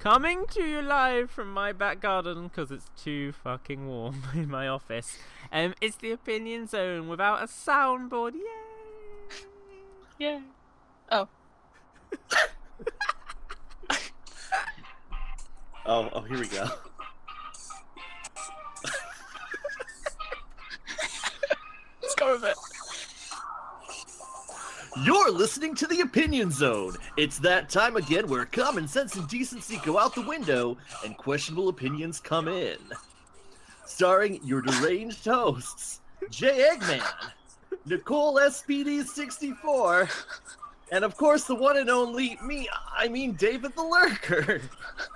Coming to you live from my back garden because it's too fucking warm in my office. Um, it's the opinion zone without a soundboard. Yay! Yeah. Oh. Oh, oh, here we go. Let's go with it. You're listening to the Opinion Zone. It's that time again where common sense and decency go out the window and questionable opinions come in. Starring your deranged hosts, Jay Eggman, Nicole SPD64, and of course the one and only me, I mean David the Lurker.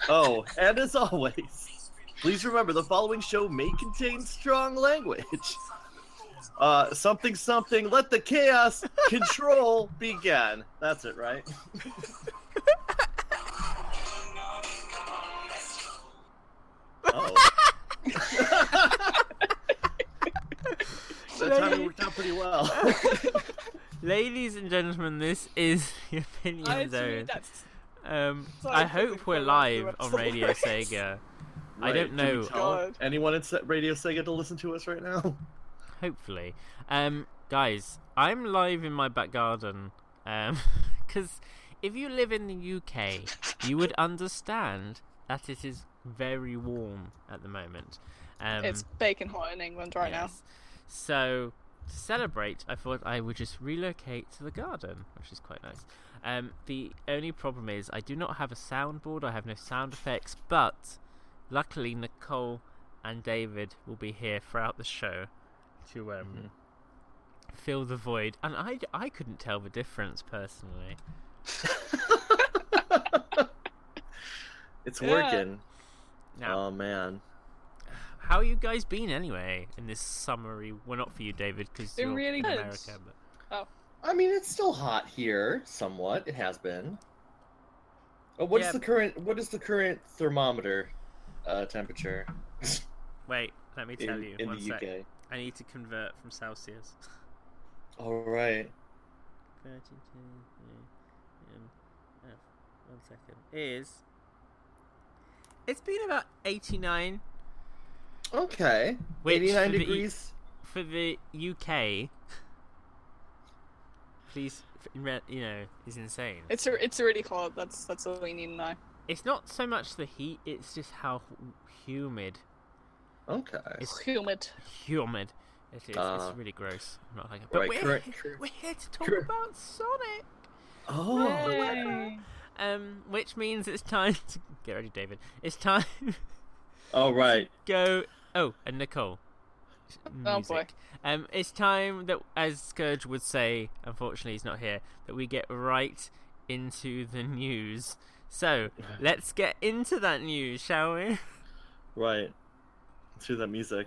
Oh, and as always, please remember the following show may contain strong language. Uh, something, something. Let the chaos control begin. That's it, right? oh. that timing worked out pretty well. Ladies and gentlemen, this is the opinion I zone. Um, I I hope we're live on. Radio Sega. I don't know. we tell God. anyone at Radio Sega to listen to us right now? Hopefully, um, guys, I'm live in my back garden. Um, because if you live in the UK, you would understand that it is very warm at the moment. Um, it's bacon hot in England right yes. So to celebrate, I thought I would just relocate to the garden, which is quite nice. Um, the only problem is I do not have a soundboard. I have no sound effects, but luckily Nicole and David will be here throughout the show to um, Mhm. fill the void. And I, I couldn't tell the difference personally. It's Yeah. working. Now, Oh man. how you guys been anyway in this summery? Well, not for you, David, because Been you're really in good. America. But I mean, it's still hot here, somewhat. It has been. Uh, what is Yeah. the current? What is the current thermometer uh, temperature wait, let me tell in, you. in one the sec. UK? I need to convert from Celsius. All right. 32, um, oh, one second. Is. It's been about 89 Okay. Which 89 for the- degrees. for the UK. Please, you know, is insane. It's it's really hot. That's that's all we need to know. It's not so much the heat, it's just how humid. Okay. It's humid. humid. It is. Uh, it's really gross. I'm not like it. But right, we're, correct, he- correct. we're here to talk Correct. about Sonic. Oh. Yay. Um, which means it's time to get ready, David. It's time All right. go. Oh, and Nicole. Oh, boy. Um, it's time that, as Scourge would say, unfortunately he's not here, that we get right into the news. So let's get into that news, shall we? Right. Let's hear that music.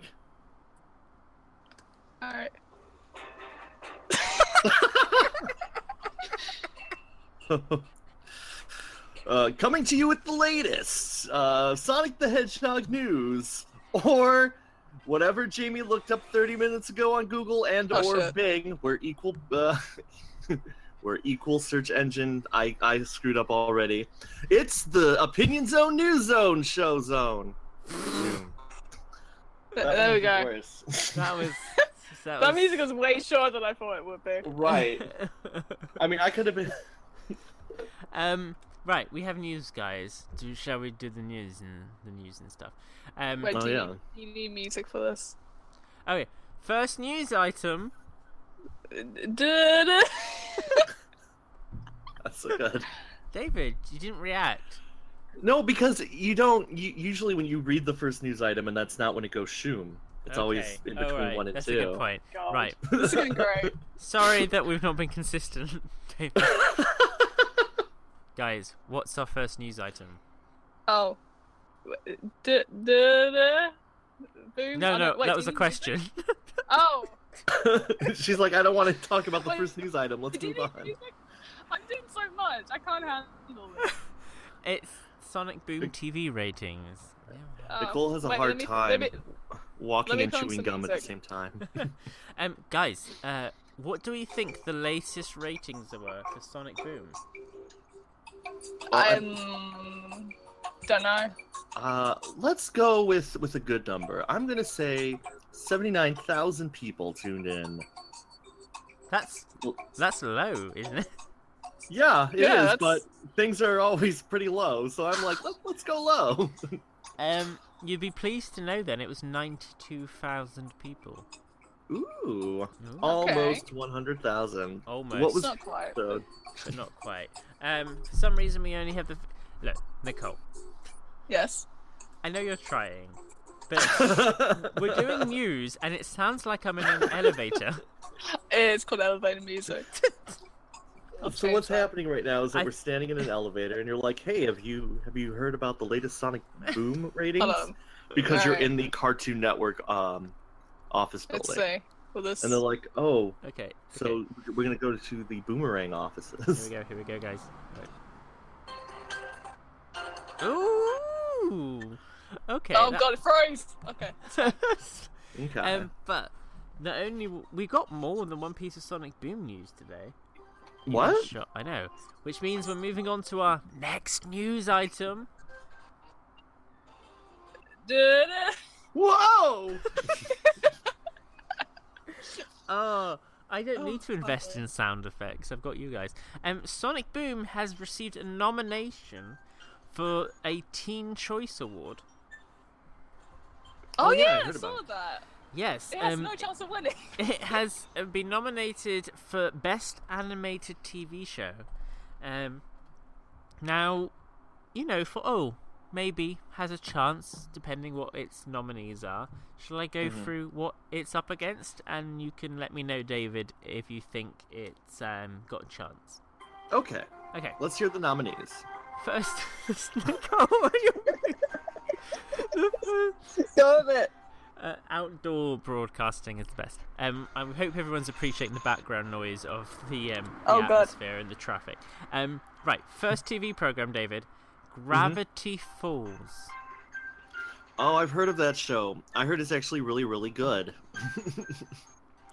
All right. uh, coming to you with the latest uh, Sonic the Hedgehog news, or whatever Jamie looked up 30 minutes ago on Google and Oh, or shit. Bing, where equal uh, where equal search engine. I I screwed up already. It's the Opinion Zone News Zone Show Zone. Zoom. Th- That there we go. worse. That was. That, That was... music was way shorter than I thought it would be. right. I mean, I could have been. um. Right, we have news, guys. Do shall we do the news and the news and stuff? Um. Wait, Oh, do, yeah. you, do you need music for this? Okay. First news item. That's so good. David, you didn't react. No, because you don't. You, usually, when you read the first news item, and that's not when it goes shoom. It's always in oh, between alright, one and That's two. a good point. God. Right. This is going great. Sorry that we've not been consistent, Guys, what's our first news item? Oh. Da, da, da. Boom. No, Oh, no, wait, that was a question. Oh. She's like, I don't want to talk about the Wait, first news item. Let's move on. music? I'm doing so much. I can't handle this. it's Sonic Boom TV ratings. Oh, Nicole has a wait, hard me- time let me- walking let me and chewing some gum at the same time. Um, guys, uh, what do we think the latest ratings were for Sonic Boom? Um, Don't know. Uh, let's go with with a good number. I'm gonna say seventy-nine thousand people tuned in. That's that's low, isn't it? Yeah, it is, Yeah, that's- but things are always pretty low, so I'm like, Let, let's go low. Um, you'd be pleased to know then it was ninety-two thousand people. Ooh, Ooh, almost one hundred thousand. almost, What was not quite. the? but not quite. Um, for some reason we only have the. Look, Nicole. Yes. I know you're trying, but we're doing news, and it sounds like I'm in an elevator. It's called elevator music. I'll so what's that. happening right now is that I- we're standing in an elevator, and you're like, "Hey, have you have you heard about the latest Sonic Boom ratings?" Hold on. Because you're Alright. in the Cartoon Network um office building." Let's building, see. Will this? and they're like, "Oh, Okay. so we're gonna go to the Boomerang offices." here we go. Here we go, guys. Right. Ooh. Okay. oh that- god, it froze. Okay. okay. um, but not only we got more than one piece of Sonic Boom news today. You What? shot- I know. Which means we're moving on to our next news item. Whoa! Oh, I don't Oh, need to invest fuck. in sound effects. I've got you guys. Um, Sonic Boom has received a nomination for a Teen Choice Award. Oh, Oh, yeah, I yeah, I heard saw about that. Yes, It has um, no chance of winning. it has uh, been nominated for Best Animated TV Show. Um, now, you know, for oh, maybe has a chance depending what its nominees are. Shall I go Mhm. through what it's up against, and you can let me know, David, if you think it's um, got a chance. Okay, Okay, let's hear the nominees. first, Nicole, what the first- Go it. Uh, outdoor broadcasting is the best. Um, I hope everyone's appreciating the background noise of the, um, the Oh, God. atmosphere and the traffic. Um, right, first TV program, David. Gravity Falls. Oh, I've heard of that show. I heard it's actually really, really good.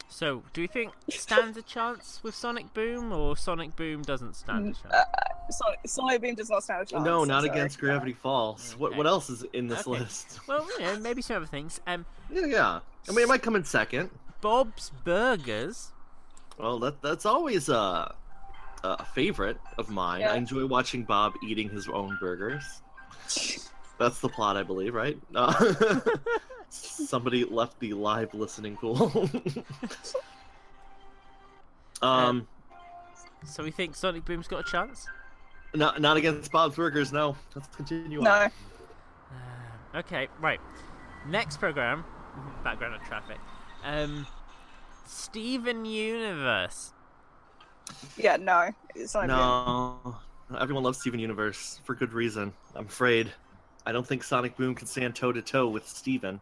So, do you think stands a chance with Sonic Boom, or Sonic Boom doesn't stand a Mm, chance? Uh, Sonic, Sonic Beam does not stand a chance. no, I'm not sorry. against Gravity Falls. What Okay. what else is in this Okay. list? Well, you know, maybe some other things. Um, Yeah, yeah. I mean, it might come in second. Bob's Burgers. Well, that that's always a a favorite of mine. Yeah. I enjoy watching Bob eating his own burgers. That's the plot, I believe, right? Uh, somebody left the live listening pool. um, So we think Sonic Boom's got a chance. Not not against Bob's Burgers. No. Let's continue. on. No. Um, okay, right. Next program. Background of traffic. Um, Steven Universe. Yeah, no. Sonic Beam. No. Everyone loves Steven Universe for good reason. I'm afraid. I don't think Sonic Boom can stand toe to toe with Steven.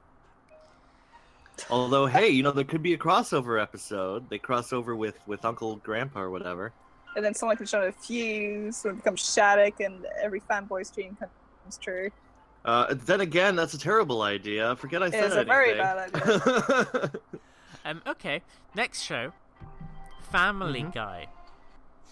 Although, hey, you know, there could be a crossover episode. They cross over with, with Uncle Grandpa or whatever. And then someone can show a fuse, and become Shattuck, and every fanboy's dream comes true. Uh, then again, that's a terrible idea. Forget I said it. It's a very bad idea. Um, okay. Next show. Family Mhm. Guy.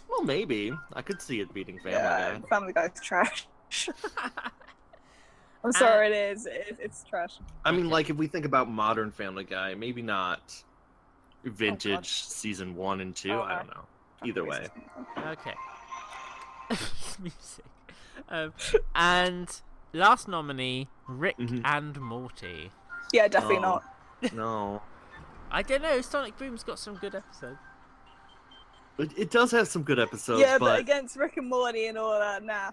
well, maybe. I could see it beating Family yeah, Guy. Family Guy's trash. I'm sorry, it is. It, it's trash. I mean, Okay. like, if we think about modern Family Guy, maybe not vintage Oh, season one and two. Oh, I don't know. Either way. Okay. Music. Um, and last nominee, Rick Mhm. and Morty. Yeah, definitely Oh. not. No. I don't know. Sonic Boom's got some good episodes. It, it does have some good episodes, yeah, but, but, against Rick and Morty and all that, nah.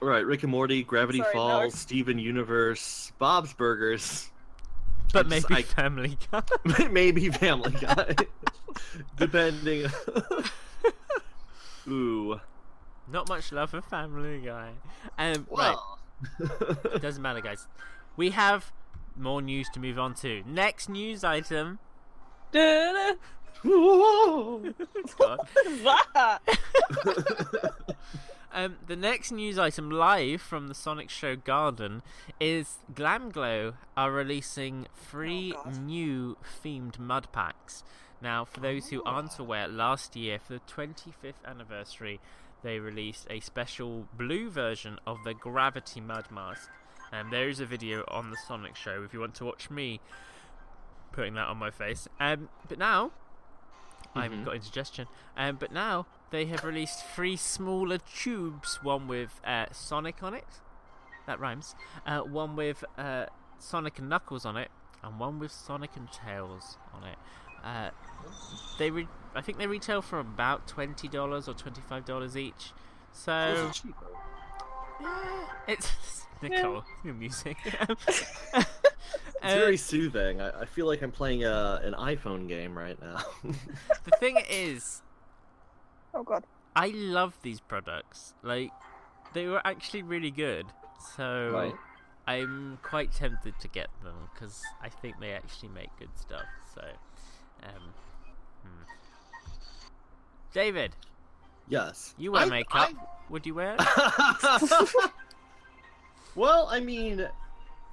right, Rick and Morty, Gravity Sorry, no. Falls, Steven Universe, Bob's Burgers, But I maybe just- I- Family Guy. maybe Family Guy, depending. Ooh, Not much love for Family Guy. Um, right. well. Doesn't matter, guys. We have more news to move on to. Next news item. Da-da. Whoa. God. that? Um, the next news item, live from the Sonic Show Garden, is Glamglow are releasing three Oh, new themed mud packs. Now, for those who aren't aware, last year for the 25th anniversary, they released a special blue version of the Gravity Mud Mask. And there is a video on the Sonic Show if you want to watch me putting that on my face. Um, but now, I've Mhm. got indigestion. Um, but now they have released three smaller tubes. One with uh, Sonic on it. That rhymes. Uh, one with uh, Sonic and Knuckles on it, and one with Sonic and Tails on it. Uh, they re- I think they retail for about twenty dollars or twenty five dollars each. So it's Nicole, your music. It's very soothing. I, I feel like I'm playing a, an iPhone game right now. the thing is, Oh god. I love these products. Like, they were actually really good. So Right. I'm quite tempted to get them because I think they actually make good stuff. So, um, hmm. David, yes. you wear I- makeup. Would you wear it? Well, I mean,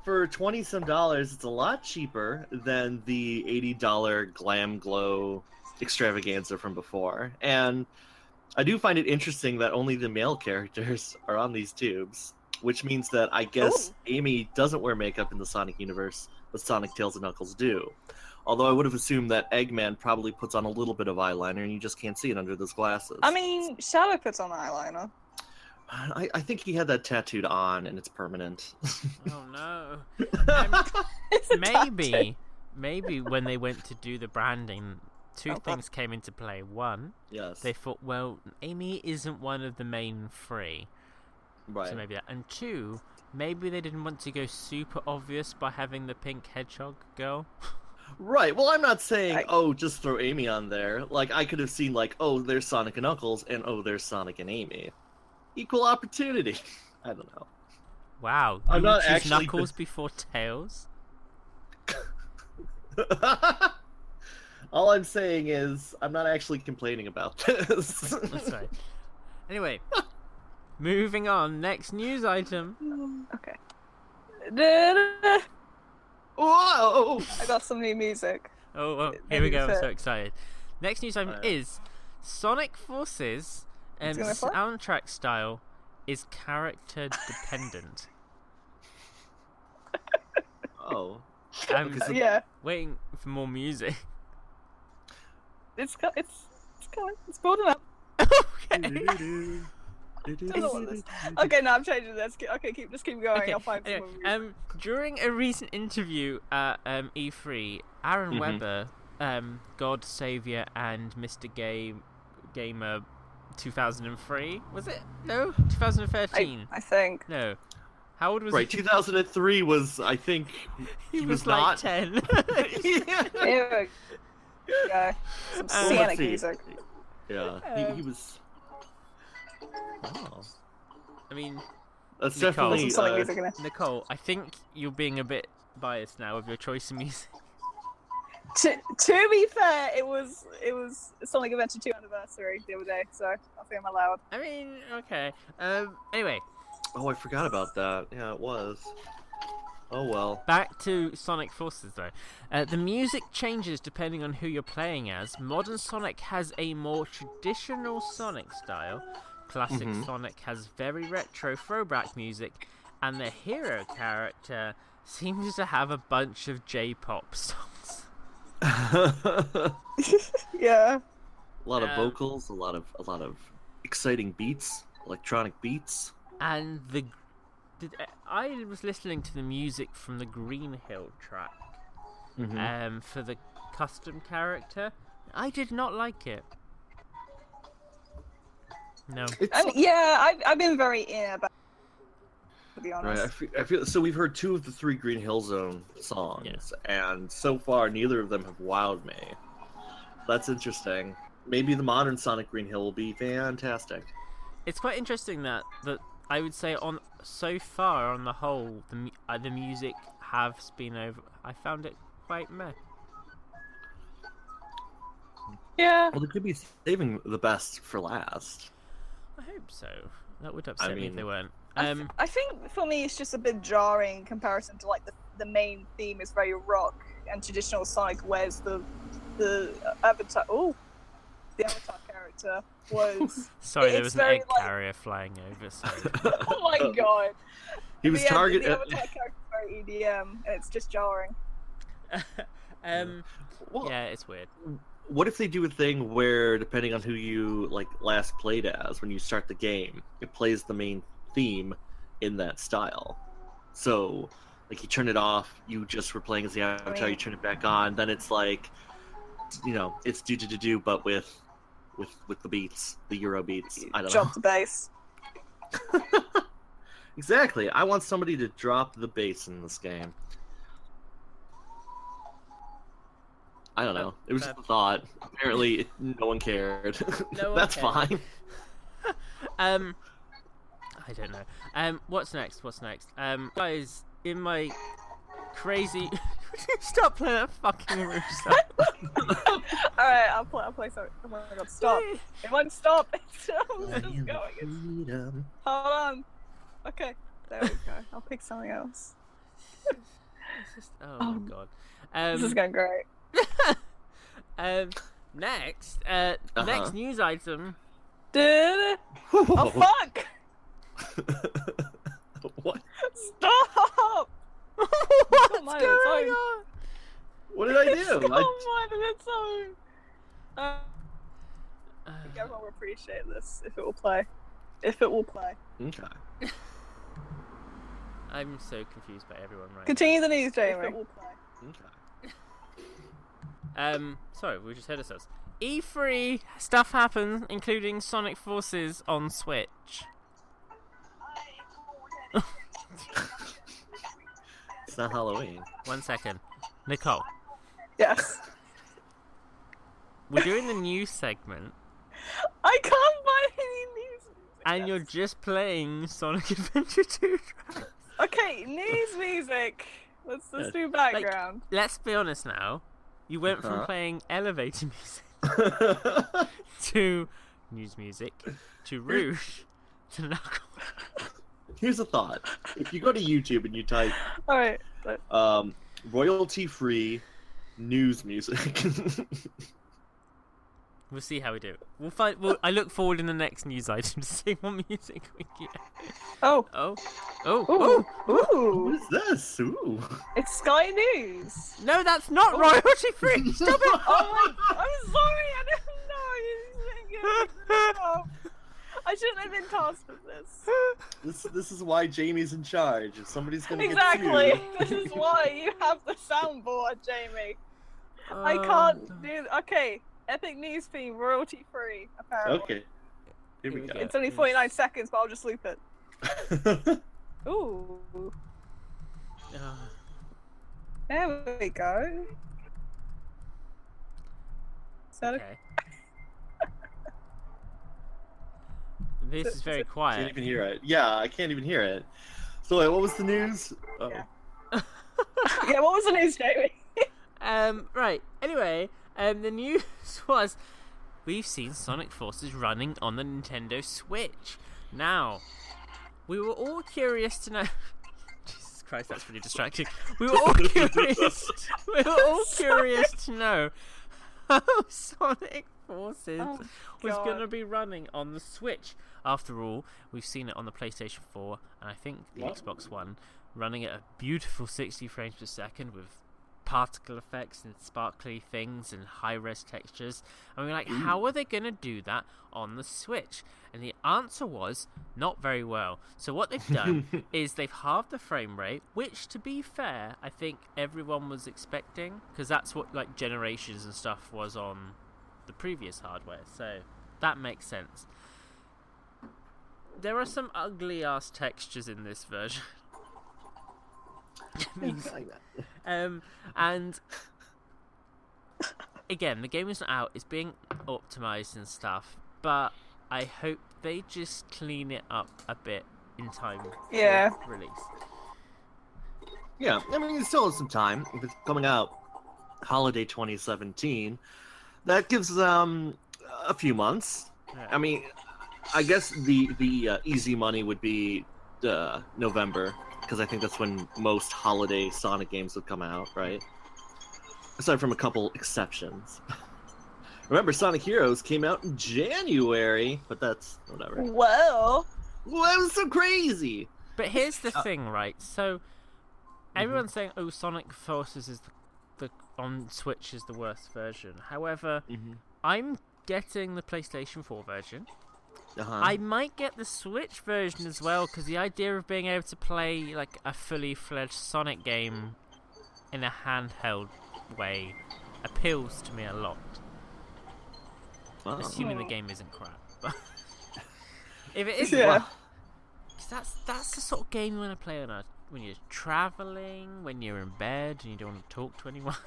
for twenty some dollars, it's a lot cheaper than the eighty dollar Glam Glow extravaganza from before, and I do find it interesting that only the male characters are on these tubes, which means that I guess oh. Amy doesn't wear makeup in the Sonic universe, but Sonic, Tails, and Knuckles do. Although I would have assumed that Eggman probably puts on a little bit of eyeliner, and you just can't see it under those glasses. I mean, Shadow puts on eyeliner. I, I think he had that tattooed on, and it's permanent. oh no. It's a tattoo. Maybe, maybe when they went to do the branding, two Oh, things came into play. One, yes. they thought, well, Amy isn't one of the main three. right. So maybe that. And two, maybe they didn't want to go super obvious by having the pink hedgehog girl. Right. Well, I'm not saying, I- oh, just throw Amy on there. Like, I could have seen, like, oh, there's Sonic and Knuckles, and oh, there's Sonic and Amy. Equal opportunity. I don't know. Wow. I'm you not would actually- Knuckles before Tails? All I'm saying is, I'm not actually complaining about this. That's right. Anyway, moving on. Next news item. Okay. Whoa! I got some new music. Oh, oh here we go. I'm so excited. Next news item Alright. is Sonic Forces um, It's gonna soundtrack style is character dependent. Oh. I'm Yeah, waiting for more music. It's co- it's it's coming. It's building up. okay. Okay, no, I'm changing this. Okay, keep just keep going. Okay, I'll find anyway, some um, during a recent interview at um, E3, Aaron Mhm. Webber, um, God Savior, and Mr. Game Gamer 2003 was it? No, 2013. I, I think. No, how old was Right, he? 2003 was, I think. he, he was, was like not- 10. yeah. Here we go. Some Sonic see. music. Yeah, he, he was. Oh. I mean, That's Nicole. definitely. Some Sonic uh, music in it. Nicole, I think you're being a bit biased now with your choice of music. To, to be fair, it was it was Sonic Adventure 2 anniversary the other day, so I think I'm allowed. I mean, okay. Um, anyway, Oh, I forgot about that. Yeah, it was. Oh well. Back to Sonic Forces though. Uh, the music changes depending on who you're playing as. Modern Sonic has a more traditional Sonic style. Classic Mhm. Sonic has very retro throwback music, and the hero character seems to have a bunch of J-pop songs. Yeah. A lot of Um, vocals, a lot of a lot of exciting beats, electronic beats. And the did, I was listening to the music from the Green Hill track Mhm. um, for the custom character. I did not like it. No. It's I mean, yeah, I've, I've been very in about to be right. honest. I feel, I feel so. We've heard two of the three Green Hill Zone songs, and so far neither of them have wowed me. That's interesting. Maybe the modern Sonic Green Hill will be fantastic. It's quite interesting that that I would say on so far on the whole the mu- uh, the music has been over. I found it quite meh. Yeah. Well, they could be saving the best for last. I hope so. That would upset me if they weren't. I, Um, th- I think for me it's just a bit jarring in comparison to like the, the main theme is very rock and traditional Sonic, whereas the the avatar. Oh, the Avatar character was. Sorry, there was an egg like- carrier flying over. Sorry. oh my god! he was the, um, target. The Avatar character is very EDM, and it's just jarring. um, well, yeah, it's weird. what if they do a thing where depending on who you like last played as when you start the game it plays the main theme in that style so like you turn it off you just were playing as the avatar you turn it back on then it's like you know it's do do do do but with with with the beats the euro beats i don't Drop know the bass. exactly i want somebody to drop the bass in this game I don't know. It was just a thought. Apparently, no one cared. No one That's cared. fine. Um, I don't know. Um, what's next? What's next? Um, guys, in my crazy. Stop playing that fucking rooster. All right, I'll play. I'll play. Sorry. Oh my god! Stop! It won't stop. It's still it's going. It's... Freedom. Hold on. Okay, there we go. I'll pick something else. Just- oh my Um, god. This is Um, going great. um, next, uh, Uh-huh. next news item. Dude. Oh fuck! what? Stop! What's mind going its on? What did I It's do? not I, mine and its own. Uh, I think everyone will appreciate this if it will play. If it will play. okay. I'm so confused by everyone right Continue the news, Jamie. If it will play. Okay. Um, sorry, we just heard ourselves. E3 stuff happens, including Sonic Forces on Switch. It's not Halloween. One second, Nicole. Yes. We're doing the news segment, I can't find any news. and you're just playing Sonic Adventure 2. Okay, news music. Let's let's Yeah. do background. Let's be honest now. You went from Uh-huh. playing elevator music to news music to Rouge to Knuckle. Here's a thought. If you go to YouTube and you type All right. But, um, royalty free news music, We'll see how we do. We'll find. We'll, I look forward in the next news item to see what music we get. oh. Oh, oh, Ooh. oh! Ooh. what is this? Ooh. It's Sky News. No, that's not royalty free. Stop it! Oh my! I'm sorry. I didn't know. You didn't get this up. I shouldn't have been tasked with this. This this is why Jamie's in charge. If somebody's gonna Exactly. get This is why you have the soundboard, Jamie. I Oh, can't do. Okay. Epic news theme, royalty free. Apparently. Okay. Here we go. go. It's only 49 seconds, but I'll just loop it. Ooh. Oh, There we go. Is that okay. This is very quiet. I Can't even hear it. Yeah, I can't even hear it. So wait, what was the news? Oh. Yeah. yeah, what was the news, Jamie? Um, right. Anyway, um, the news was we've seen Sonic Forces running on the Nintendo Switch. Now, we were all curious to know. Jesus Christ, that's pretty distracting. We were all curious. we were all curious to know how Sonic Forces Oh, was going to be running on the Switch. After all, we've seen it on the PlayStation 4 and I think the What? Xbox One running at a beautiful 60 frames per second with particle effects and sparkly things and high res textures. And we were like, how are they going to do that on the Switch? And the answer was not very well. So, what they've done is they've halved the frame rate, which, to be fair, I think everyone was expecting because that's what like generations and stuff was on the previous hardware. So, that makes sense. There are some ugly ass textures in this version. Um, and again, the game isn't out; it's being optimized and stuff. But I hope they just clean it up a bit in time Yeah. release. Yeah, I mean, it still has some time. If it's coming out holiday 2017, that gives um a few months. Yeah. I mean, I guess the the uh, easy money would be uh, November because I think that's when most holiday Sonic games would come out, right? Aside from a couple exceptions. Remember, Sonic Heroes came out in January, but that's whatever. Whoa. Well, that was so crazy. But here's the Uh, thing, right? So everyone's saying, "Oh, Sonic Forces is the, the on Switch is the worst version." However, Mm-hmm. I'm getting the PlayStation 4 version. Uh-huh. I might get the Switch version as well because the idea of being able to play like a fully fledged Sonic game in a handheld way appeals to me a lot. Wow. Assuming the game isn't crap, but if it is, Yeah. well, 'cause that's that's the sort of game you want to play on a when you're traveling, when you're in bed and you don't want to talk to anyone.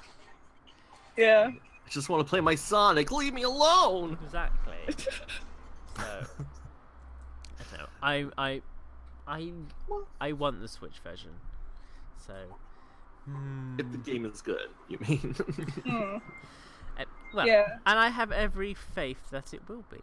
Yeah. I just want to play my Sonic. Leave me alone. exactly. So I don't know. I I I I want the Switch version. So. If the hmm, game is good, you mean? Hmm. uh, well, Yeah. and I have every faith that it will be.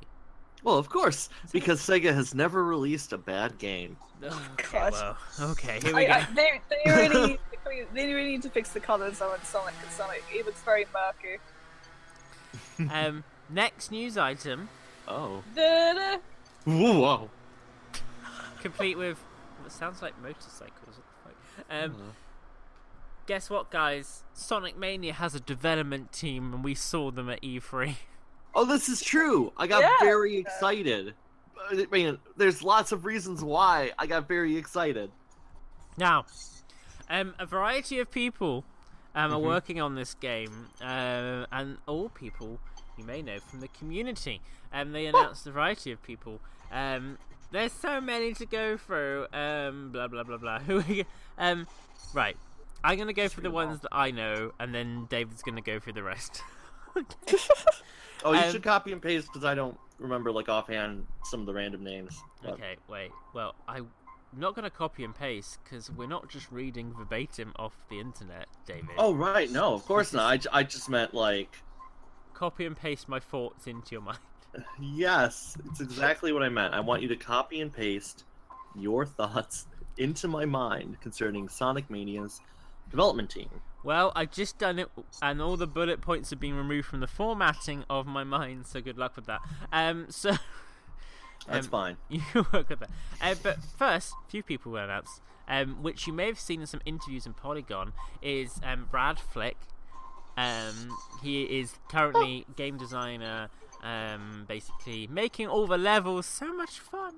well, of course, because Sega has never released a bad game. Okay, God. well, okay, here we I, go. I, they, they really they really need to fix the colours on Sonic because Sonic it looks very murky. um, next news item, Oh. Da-da. Whoa. complete with what sounds like motorcycles. What the fuck? Um, Uh, guess what, guys? Sonic Mania has a development team, and we saw them at E E3. Oh, this is true. I got Yeah. very excited. I mean, there's lots of reasons why I got very excited. Now, um, a variety of people um, are Mhm. working on this game, uh, and all people you may know from the community. Um, they announced a variety of people. Um, there's so many to go through. Um, blah blah blah blah. Who? we- um, right. I'm gonna go for the ones that I know, and then David's gonna go through the rest. okay. Oh, you Um, should copy and paste because I don't remember like offhand some of the random names. But- Okay, wait. Well, I'm not gonna copy and paste because we're not just reading verbatim off the internet, David. Oh right, no, of course not. I, I just meant like copy and paste my thoughts into your mind. yes, it's exactly what I meant. I want you to copy and paste your thoughts into my mind concerning Sonic Mania's development team. Well, I've just done it, and all the bullet points have been removed from the formatting of my mind. So good luck with that. Um, so That's Um, fine. you work with that. Uh, but first, a few people were announced, um, which you may have seen in some interviews in Polygon, is um, Brad Flick. Um, he is currently game designer, um, basically making all the levels so much fun.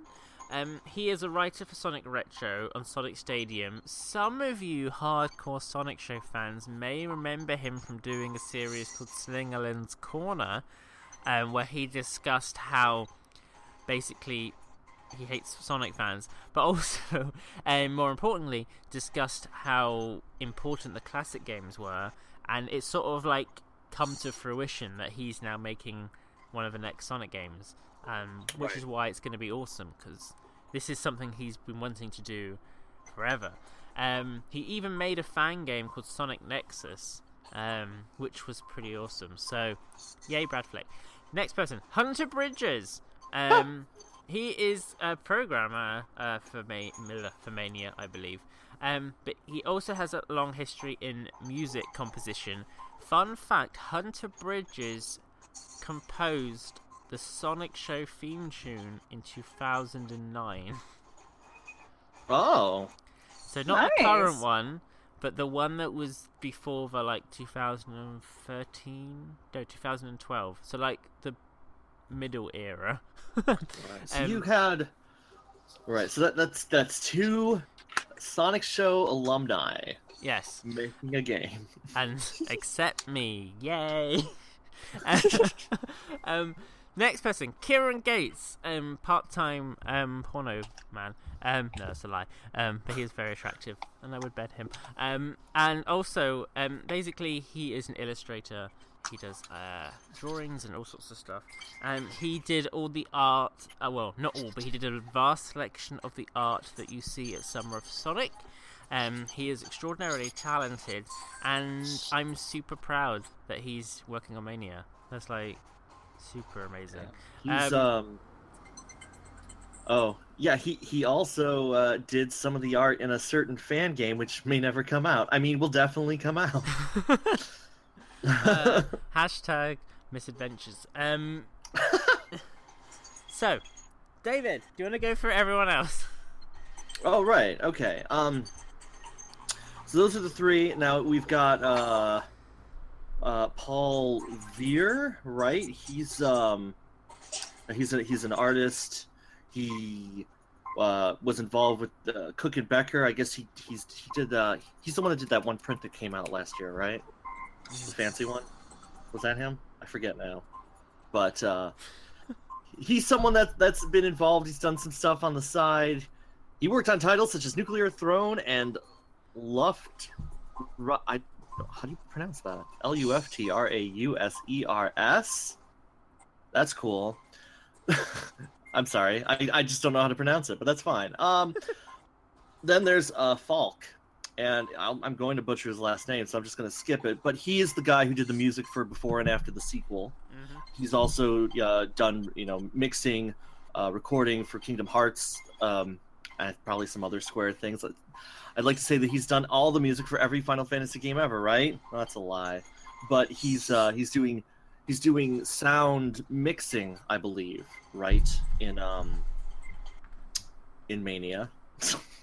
Um, he is a writer for Sonic Retro on Sonic Stadium. Some of you hardcore Sonic Show fans may remember him from doing a series called Slingerland's Corner, um, where he discussed how basically he hates Sonic fans, but also, and more importantly, discussed how important the classic games were, and it's sort of like come to fruition that he's now making one of the next Sonic games, um, which Right. is why it's going to be awesome because this is something he's been wanting to do forever. Um, he even made a fan game called Sonic Nexus, um, which was pretty awesome. So, yay, Brad Flick. Next person, Hunter Bridges. Um, he is a programmer uh, for Ma- Miller for Mania, I believe. Um, but he also has a long history in music composition. Fun fact: Hunter Bridges composed the Sonic Show theme tune in 2009. Oh, So not the current one, but the one that was before the like 2013, no 2012. So like the middle era. right. so Um, you had right. So that that's that's two Sonic Show alumni yes, making a game. and accept me, yay! um, next person, Kieran Gates, um, part-time um porno man. Um, no, it's a lie. Um, but he is very attractive, and I would bet him. Um, and also, um, basically, he is an illustrator. He does uh, drawings and all sorts of stuff. Um, he did all the art. Uh, well, not all, but he did a vast selection of the art that you see at Summer of Sonic. Um, he is extraordinarily talented, and I'm super proud that he's working on Mania. That's like super amazing. He's Um, um. Oh yeah, he he also uh, did some of the art in a certain fan game, which may never come out. I mean, will definitely come out. uh, hashtag misadventures. Um. so, David, do you want to go for everyone else? Oh right, okay. Um, so those are the three. Now we've got uh, uh, Paul Veer, right? He's um, he's a, he's an artist. He uh, was involved with uh, Cook and Becker. I guess he he's he did uh, he's the one that did that one print that came out last year, right? The fancy one. Was that him? I forget now. But uh, he's someone that that's been involved. He's done some stuff on the side. He worked on titles such as Nuclear Throne and Luft. I how do you pronounce that? L U F T R A U S E R S. That's cool. I'm sorry, I, I just don't know how to pronounce it, but that's fine. Um, then there's uh, Falk, and I'm, I'm going to butcher his last name, so I'm just going to skip it. But he is the guy who did the music for before and after the sequel. Mm-hmm. He's also uh, done, you know, mixing, uh, recording for Kingdom Hearts, um, and probably some other Square things. I'd like to say that he's done all the music for every Final Fantasy game ever, right? Well, that's a lie, but he's uh, he's doing he's doing sound mixing, I believe, right in um in Mania.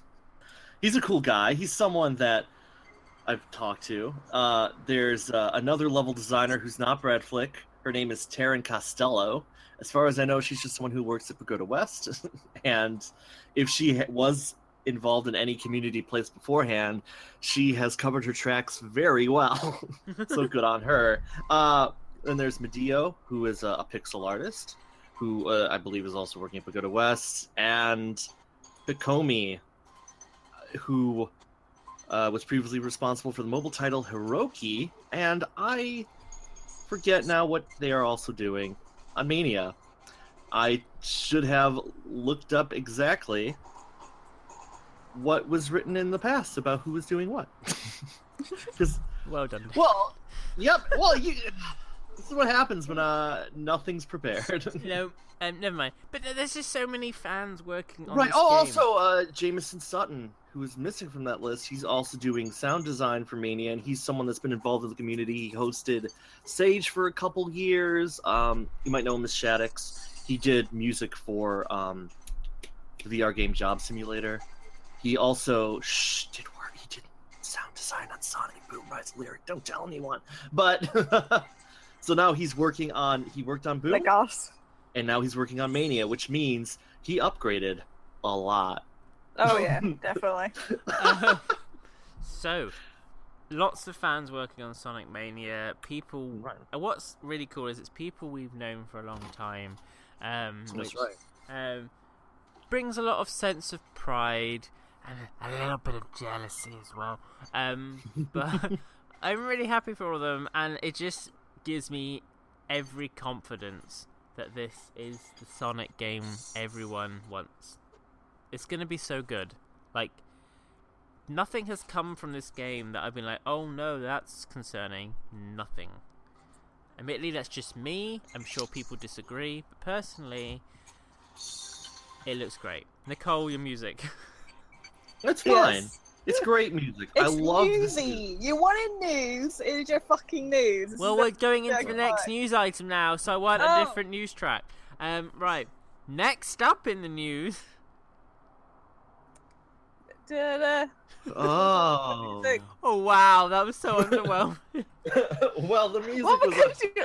he's a cool guy. He's someone that I've talked to. Uh, there's uh, another level designer who's not Brad Flick. Her name is Taryn Costello. As far as I know, she's just someone who works at Pagoda West. and if she was involved in any community place beforehand, she has covered her tracks very well. so good on her. Uh, and there's Medio, who is a, a pixel artist, who uh, I believe is also working at Pagoda West, and Pikomi, who uh, was previously responsible for the mobile title Hiroki, and I forget now what they are also doing on Mania. I should have looked up exactly what was written in the past about who was doing what. Because, Well done. well, yep, well, you. This is what happens when uh nothing's prepared. No, um, never mind. But there's just so many fans working on right. this Oh, game. also uh, Jameson Sutton, who is missing from that list. He's also doing sound design for Mania, and he's someone that's been involved in the community. He hosted Sage for a couple years. Um, you might know him as Shaddix. He did music for um, the VR game Job Simulator. He also shh, did work. He did sound design on Sonic Boom Rise Lyric. Don't tell anyone. But so now he's working on. He worked on Boom Like us. And now he's working on Mania, which means he upgraded a lot. Oh yeah, definitely. Uh, so, lots of fans working on Sonic Mania. People. Right. What's really cool is it's people we've known for a long time. Um, which, Um, brings a lot of sense of pride and a, a little bit of jealousy as well. Um, but I'm really happy for all of them, and it just gives me every confidence that this is the Sonic game everyone wants. It's gonna be so good. Like, nothing has come from this game that I've been like, oh no, that's concerning. Nothing. Admittedly, that's just me. I'm sure people disagree, but personally, it looks great. Nicole, your music. That's fine. Yes. It's great music. I It's love this. newsy. You wanted news. It is your fucking news. This well, we're going into the next news item now, so I want a Oh. different news track. Um, right. Next up in the news. Da-da. Oh. Music. Oh wow, that was so underwhelming. well, the music Well, was. because you...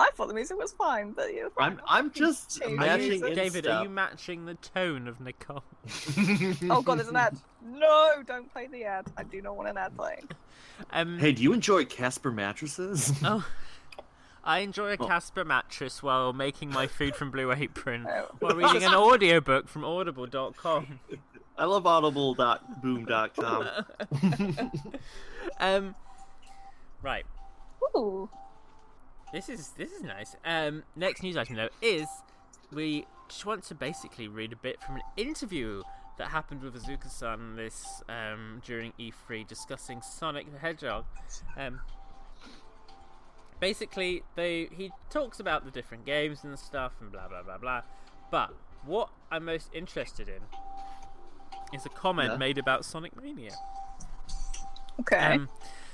I thought the music was fine, but you. I'm I'm just Change Are matching you, David, are you matching the tone of Nicole? Oh god, there's an ad. No, don't play the ad. I do not want an ad playing. Um, Hey, do you enjoy Casper mattresses? Oh, I enjoy a Oh. Casper mattress while making my food from Blue Apron, Oh. while reading an audiobook from Audible.com. I love audible.boom.com. um, right. Ooh. This is this is nice. Um, next news item though is we just want to basically read a bit from an interview that happened with Iizuka-san this um, during E3 discussing Sonic the Hedgehog. Um, basically, they he talks about the different games and stuff and blah blah blah blah. But what I'm most interested in is a comment Yeah. made about Sonic Mania. Okay. Um,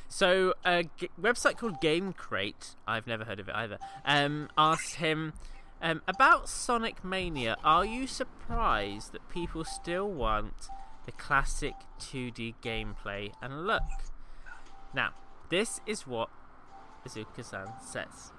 So a g- website called Game Crate, I've never heard of it either, um, asked him um, about Sonic Mania. Are you surprised that people still want the classic 2D gameplay and look? Now, this is what Iizuka-san says.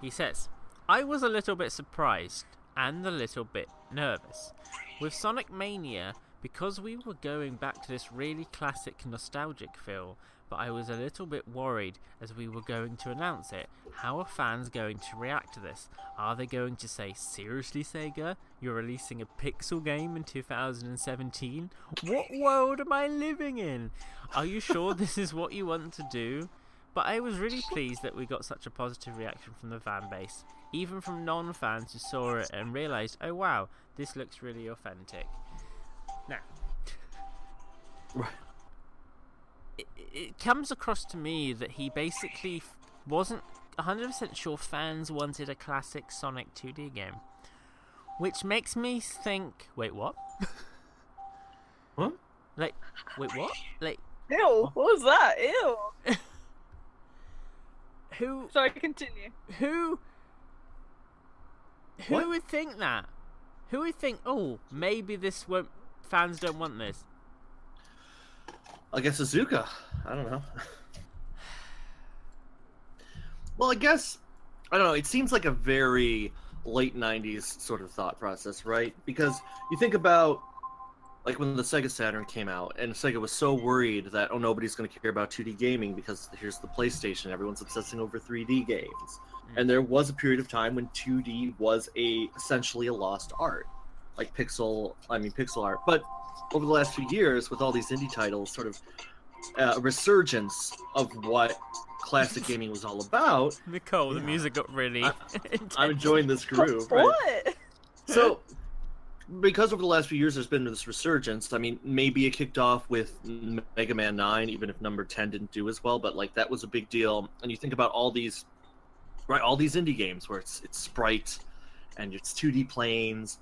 He says, I was a little bit surprised and a little bit nervous. With Sonic Mania, because we were going back to this really classic nostalgic feel, but I was a little bit worried as we were going to announce it. How are fans going to react to this? Are they going to say, Seriously, Sega? You're releasing a pixel game in 2017? What world am I living in? Are you sure this is what you want to do? But I was really pleased that we got such a positive reaction from the fan base, even from non fans who saw it and realised, oh wow, this looks really authentic. Now, Right. It, it comes across to me that he basically f- wasn't 100% sure fans wanted a classic Sonic 2D game. Which makes me think, wait, what? What? Like, wait, what? Like, Ew, what was that? Ew. who, Sorry, continue. who, who What? would think that? Who would think, oh, maybe this won't, fans don't want this? I guess Iizuka. I don't know. well, I guess I don't know. It seems like a very late '90s sort of thought process, right? Because you think about like when the Sega Saturn came out, and Sega was so worried that oh nobody's going to care about 2D gaming because here's the PlayStation, everyone's obsessing over 3D games, mm. and there was a period of time when 2D was a essentially a lost art, like pixel, I mean pixel art, but over the last few years with all these indie titles sort of uh, resurgence of what classic gaming was all about Nicole, the music got really. I, i'm enjoying this groove right? What? so because over the last few years there's been this resurgence i mean maybe it kicked off with mega man 9 even if number 10 didn't do as well but like that was a big deal and you think about all these right all these indie games where it's it's sprite and it's 2d planes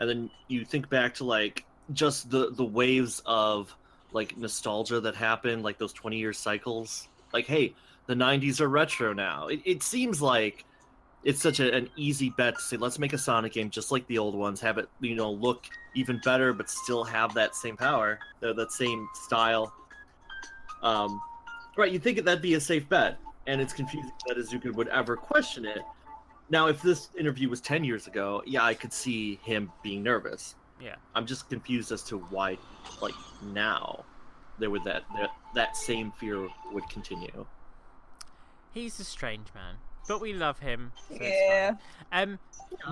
and then you think back to like just the the waves of like nostalgia that happened like those 20 year cycles. Like hey the 90s are retro now. It, it seems like it's such a, an easy bet to say let's make a sonic game just like the old ones have it you know look even better but still have that same power uh, that same style. Um right you think that'd be a safe bet and it's confusing that Iizuka would ever question it. Now if this interview was 10 years ago yeah i could see him being nervous Yeah. i'm just confused as to why like now there would that that, that same fear would continue He's a strange man, but we love him. so Yeah. fine. Um,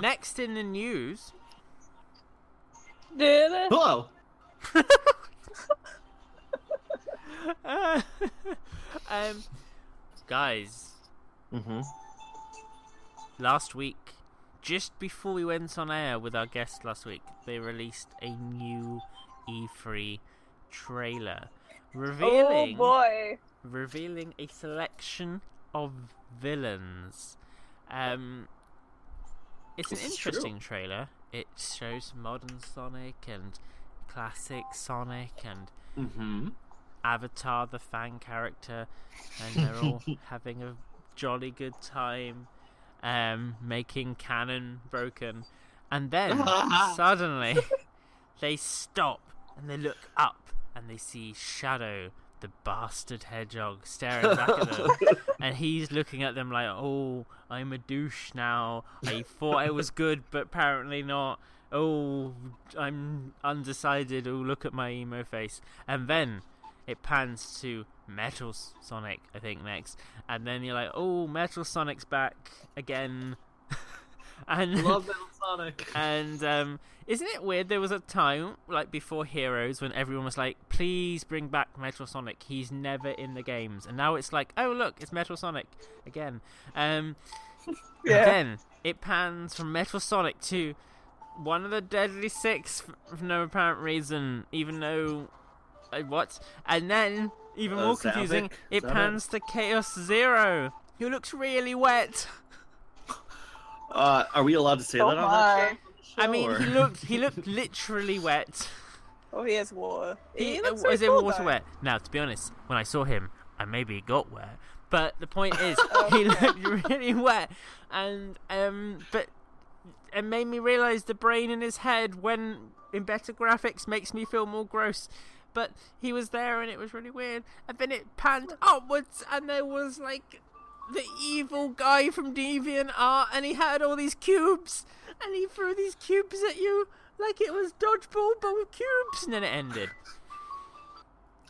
next in the news, hello uh, um, guys, mm-hmm. last week, just before we went on air with our guest last week, they released a new E3 trailer, Oh revealing boy. revealing a selection of villains. Um, it's an This is true. interesting trailer. It shows modern Sonic and classic Sonic and Mm-hmm. Avatar, the fan character, and they're all having a jolly good time, um, making canon broken, and then suddenly they stop and they look up and they see Shadow, the bastard hedgehog, staring back at them, and he's looking at them like, "Oh, I'm a douche now. I thought I was good, but apparently not." Oh, I'm undecided. Oh, look at my emo face. And then it pans to Metal Sonic, I think, next. And then you're like, oh, Metal Sonic's back again. and Love Metal Sonic. and um, isn't it weird? There was a time, like before Heroes, when everyone was like, please bring back Metal Sonic. He's never in the games. And now it's like, oh, look, it's Metal Sonic again. Um, Yeah. then it pans from Metal Sonic to one of the Deadly Six for no apparent reason, even though. Like, what? And then, even Uh, more Zavok? confusing, Is it that it? pans to Chaos Zero, who looks really wet. Uh, are we allowed to say Oh that on that my. show? I mean, or- he looked he looked literally wet. Oh, he has water. He, He, looks was so in cool, water though. wet. Now, to be honest, when I saw him, I maybe he got wet. But the point is, he looked really wet, and um, but it made me realize the brain in his head when in better graphics makes me feel more gross. But he was there, and it was really weird. And then it panned upwards, and there was like the evil guy from Deviant Art, and he had all these cubes, and he threw these cubes at you like it was dodgeball, but with cubes, and then it ended.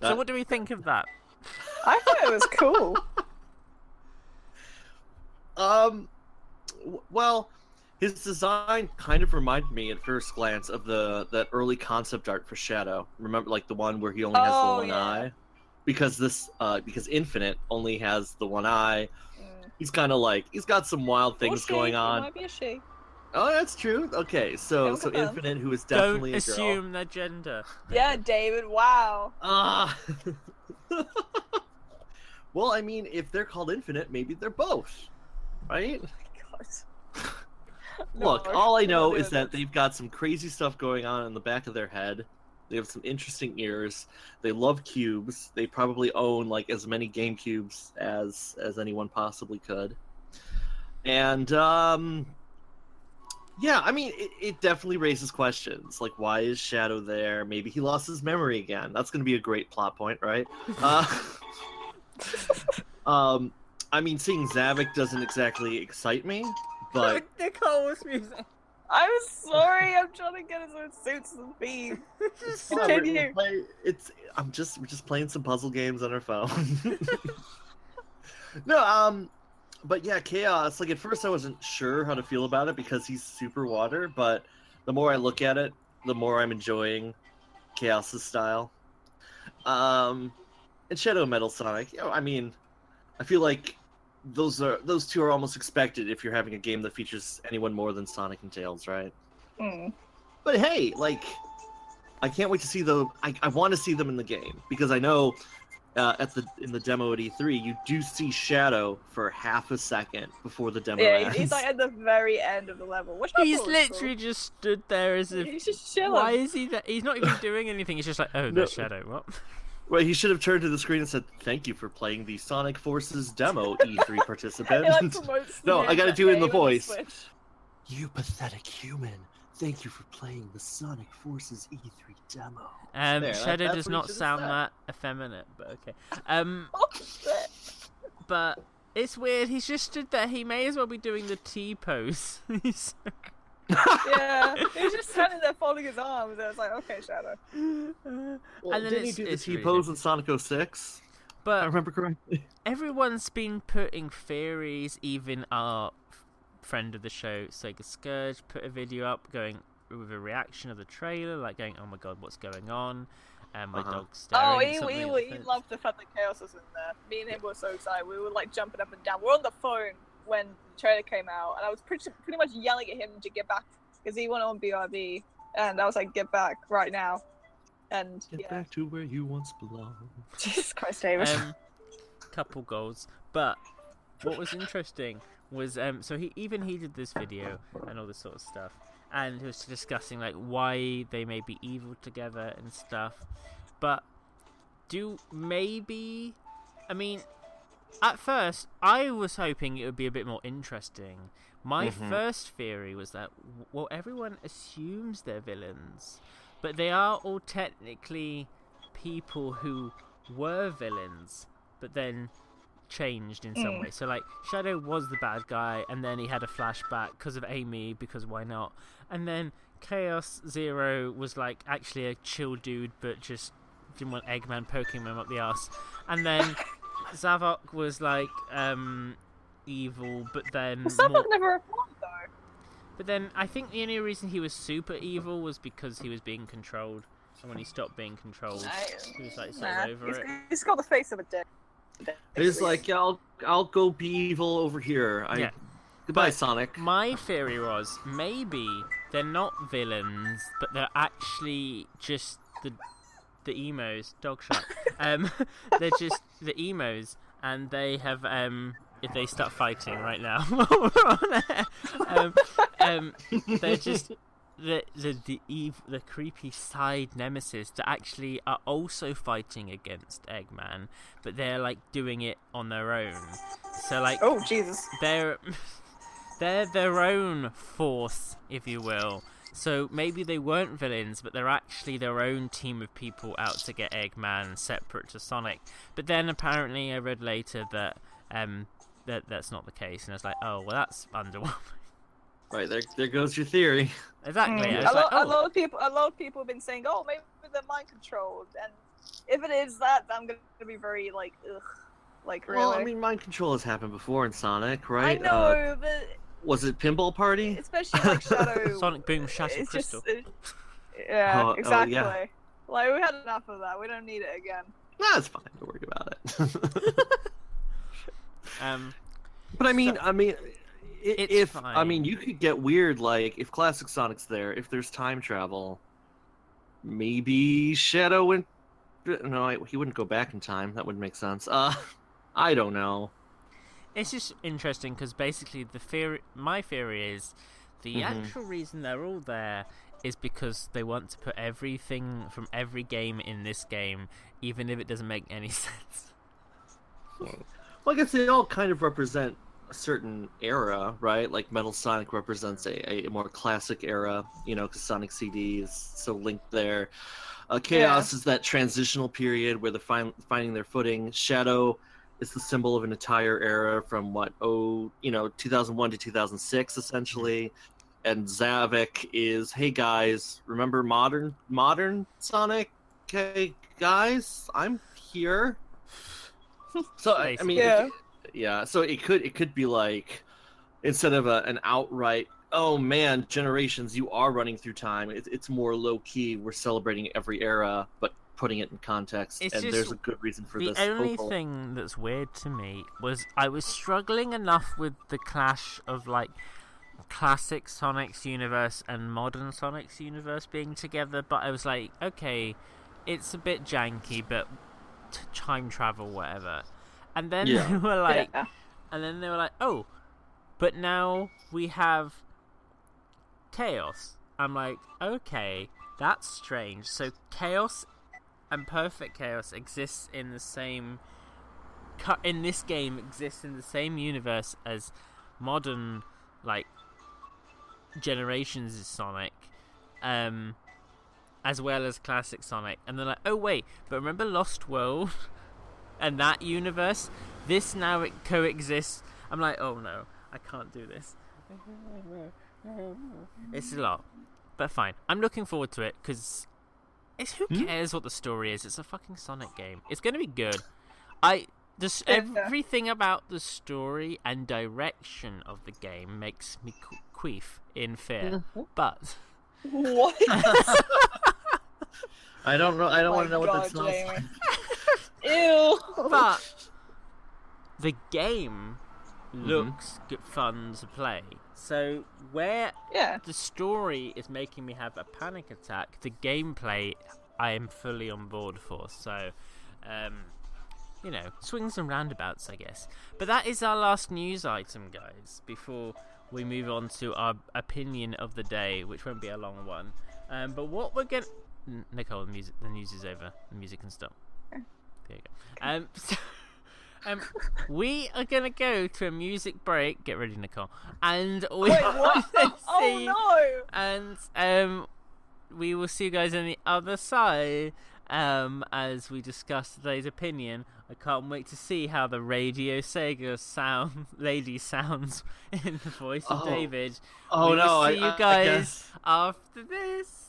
So, what do we think of that? I thought it was cool. Um, w- well, his design kind of reminded me at first glance of the that early concept art for Shadow. Remember, like the one where he only has Oh, the one yeah. eye, because this uh because Infinite only has the one eye. Mm. He's kind of like he's got some wild things Or she, going It on. might be a she. Oh, that's true. Okay, so Don't so confirm. Infinite, who is definitely Don't a girl. assume their gender. Yeah, David. Wow. Ah. well, I mean, if they're called Infinite, maybe they're both, right? My God. Look, No, all I know is that they've got some crazy stuff going on in the back of their head. They have some interesting ears. They love cubes. They probably own like as many game cubes as as anyone possibly could. And um yeah, I mean it, it definitely raises questions. Like why is Shadow there? Maybe he lost his memory again. That's going to be a great plot point, right? Uh, um I mean seeing Zavok doesn't exactly excite me, but Nicole's music. I'm sorry. I'm trying to get his own suits and theme. It's fine, we're- we're Continue. play- It's I'm just we're just playing some puzzle games on our phone. no, um, but yeah, chaos. Like at first, I wasn't sure how to feel about it because he's super water, but the more I look at it, the more I'm enjoying chaos's style. Um, and Shadow Metal Sonic. You know, I mean, I feel like those are those two are almost expected if you're having a game that features anyone more than Sonic and Tails, right? Mm. But hey, like, I can't wait to see the. I, I want to see them in the game because I know uh, at the in the demo at E3 you do see Shadow for half a second before the demo Yeah, ends. he's like at the very end of the level. Which He's thought was literally just stood there as if. He's just chilling. Why is he there? He's not even doing anything. He's just like, oh, No. there's Shadow. What? Well, he should have turned to the screen and said, "Thank you for playing the Sonic Forces demo, E3 participant." It, like, promotes No, I gotta name do it in the voice. Switch. you pathetic human. Thank you for playing the Sonic Forces E3 demo. Um, There, Shadow that's does not sound said. that effeminate, but okay. Um, Oh but it's weird. He's just stood there. He may as well be doing the T pose. He's- Yeah, he was just standing there folding his arms. And I was like, okay, Shadow. Well, And then didn't he it's- do the it's T really pose in Sonic 06? But I remember correctly. everyone's been putting theories. Even our friend of the show, Sega Scourge, put a video up going with a reaction of the trailer, like going, "Oh my god, what's going on?" And my Uh-huh. dog's staring. Oh, at he, something he, at the he loved the fact that Chaos was in there. Me and him were so excited. We were like jumping up and down. We're on the phone when the trailer came out, and I was pretty, pretty much yelling at him to get back because he went on BRB, and I was like, "Get back right now!" And Get yeah, back to where you once belonged. Jesus Christ, David. um, couple goals. But what was interesting was um, so he even he did this video and all this sort of stuff, and he was discussing like why they may be evil together and stuff. But do maybe, I mean, at first I was hoping it would be a bit more interesting. My Mhm. first theory was that well everyone assumes they're villains, but they are all technically people who were villains, but then changed in some Mm. way. So like Shadow was the bad guy, and then he had a flashback because of Amy, because why not? And then Chaos Zero was like actually a chill dude, but just didn't want Eggman poking him up the ass. And then Zavok was like um evil, but then Well, Sabbath more- never replied though. but then I think the only reason he was super evil was because he was being controlled. And when he stopped being controlled, he was like sort Nah, of over he's, it. he's got the face of a dick. He's like, yeah, I'll I'll go be evil over here. I Yeah. goodbye, But Sonic. My theory was maybe they're not villains, but they're actually just the the emos. Dog shot. Um, they're just the emos, and they have um. If they start fighting right now, while we're on air, um, um, they're just the the the, ev- the creepy side nemesis that actually are also fighting against Eggman, but they're like doing it on their own. So like Oh Jesus! they're they're their own force, if you will. So maybe they weren't villains, but they're actually their own team of people out to get Eggman, separate to Sonic. But then apparently, I read later that um that that's not the case, and it's like, oh well, that's underwhelming. Right there, there goes your theory. exactly. Mm, I a, was lot, like, a oh, lot of people, a lot of people have been saying, "Oh, maybe they're mind controlled," and if it is that, I'm gonna be very like, ugh, like really. Well, I mean, mind control has happened before in Sonic, right? I know, Uh, but was it Pinball Party? especially like Shadow. Sonic Boom Shatter it's Crystal. Just, it- yeah, Oh, oh, exactly. yeah. Like we had enough of that. We don't need it again. Nah, it's fine. Don't worry about it. um, but I mean, So- I mean, i- It's if I mean, you could get weird. Like if Classic Sonic's there, if there's time travel, maybe Shadow went. No, I- he wouldn't go back in time. That wouldn't make sense. Uh, I don't know. It's just interesting because basically the theory, my theory is, the Mhm. actual reason they're all there is because they want to put everything from every game in this game, even if it doesn't make any sense. Well, I guess they all kind of represent a certain era, right? Like Metal Sonic represents a, a more classic era, you know, because Sonic CD is so linked there. Uh, Chaos is that transitional period where they're fin- finding their footing. Shadow is the symbol of an entire era from what, oh, you know, 2001 to 2006, essentially. And Zavok is, hey guys, remember modern modern Sonic? Okay, guys, I'm here. So I, I mean, Yeah. it- yeah. So it could it could be like instead of a, an outright, oh man, generations, you are running through time. It, it's more low key. We're celebrating every era, but putting it in context. It's and just there's a good reason for the this. The only hopeful- thing that's weird to me was I was struggling enough with the clash of like classic Sonic's universe and modern Sonic's universe being together, but I was like, okay, it's a bit janky, but t- time travel, whatever. And then Yeah. they were like, yeah. and then they were like, oh, but now we have chaos. I'm like, okay, that's strange. So chaos and perfect chaos exists in the same in this game exists in the same universe as modern like generations of Sonic um as well as classic Sonic. And they're like oh wait but remember Lost World and that universe? This now it coexists. I'm like oh no I can't do this. It's a lot but fine. I'm looking forward to it because it's who Hmm? cares what the story is it's a fucking Sonic game it's gonna be good I just Yeah. everything about the story and direction of the game makes me queef in fear but What? I don't know. I don't My want to know what that God, smells Jamie. like. Ew. but the game Mhm. looks good fun to play. So where yeah. the story is making me have a panic attack, the gameplay I am fully on board for. So, um, you know, swings and roundabouts, I guess. But that is our last news item, guys. Before we move on to our opinion of the day, which won't be a long one. Um, but what we're going Nicole, the music, the news is over. The music can stop. There you go. Um, so, um, we are gonna go to a music break. Get ready, Nicole. And we Wait, what? will oh see- no! And um, we will see you guys on the other side. Um, as we discuss today's opinion, I can't wait to see how the Radio Sega sound lady sounds in the voice of Oh. David. Oh we no! will see I- you guys after this.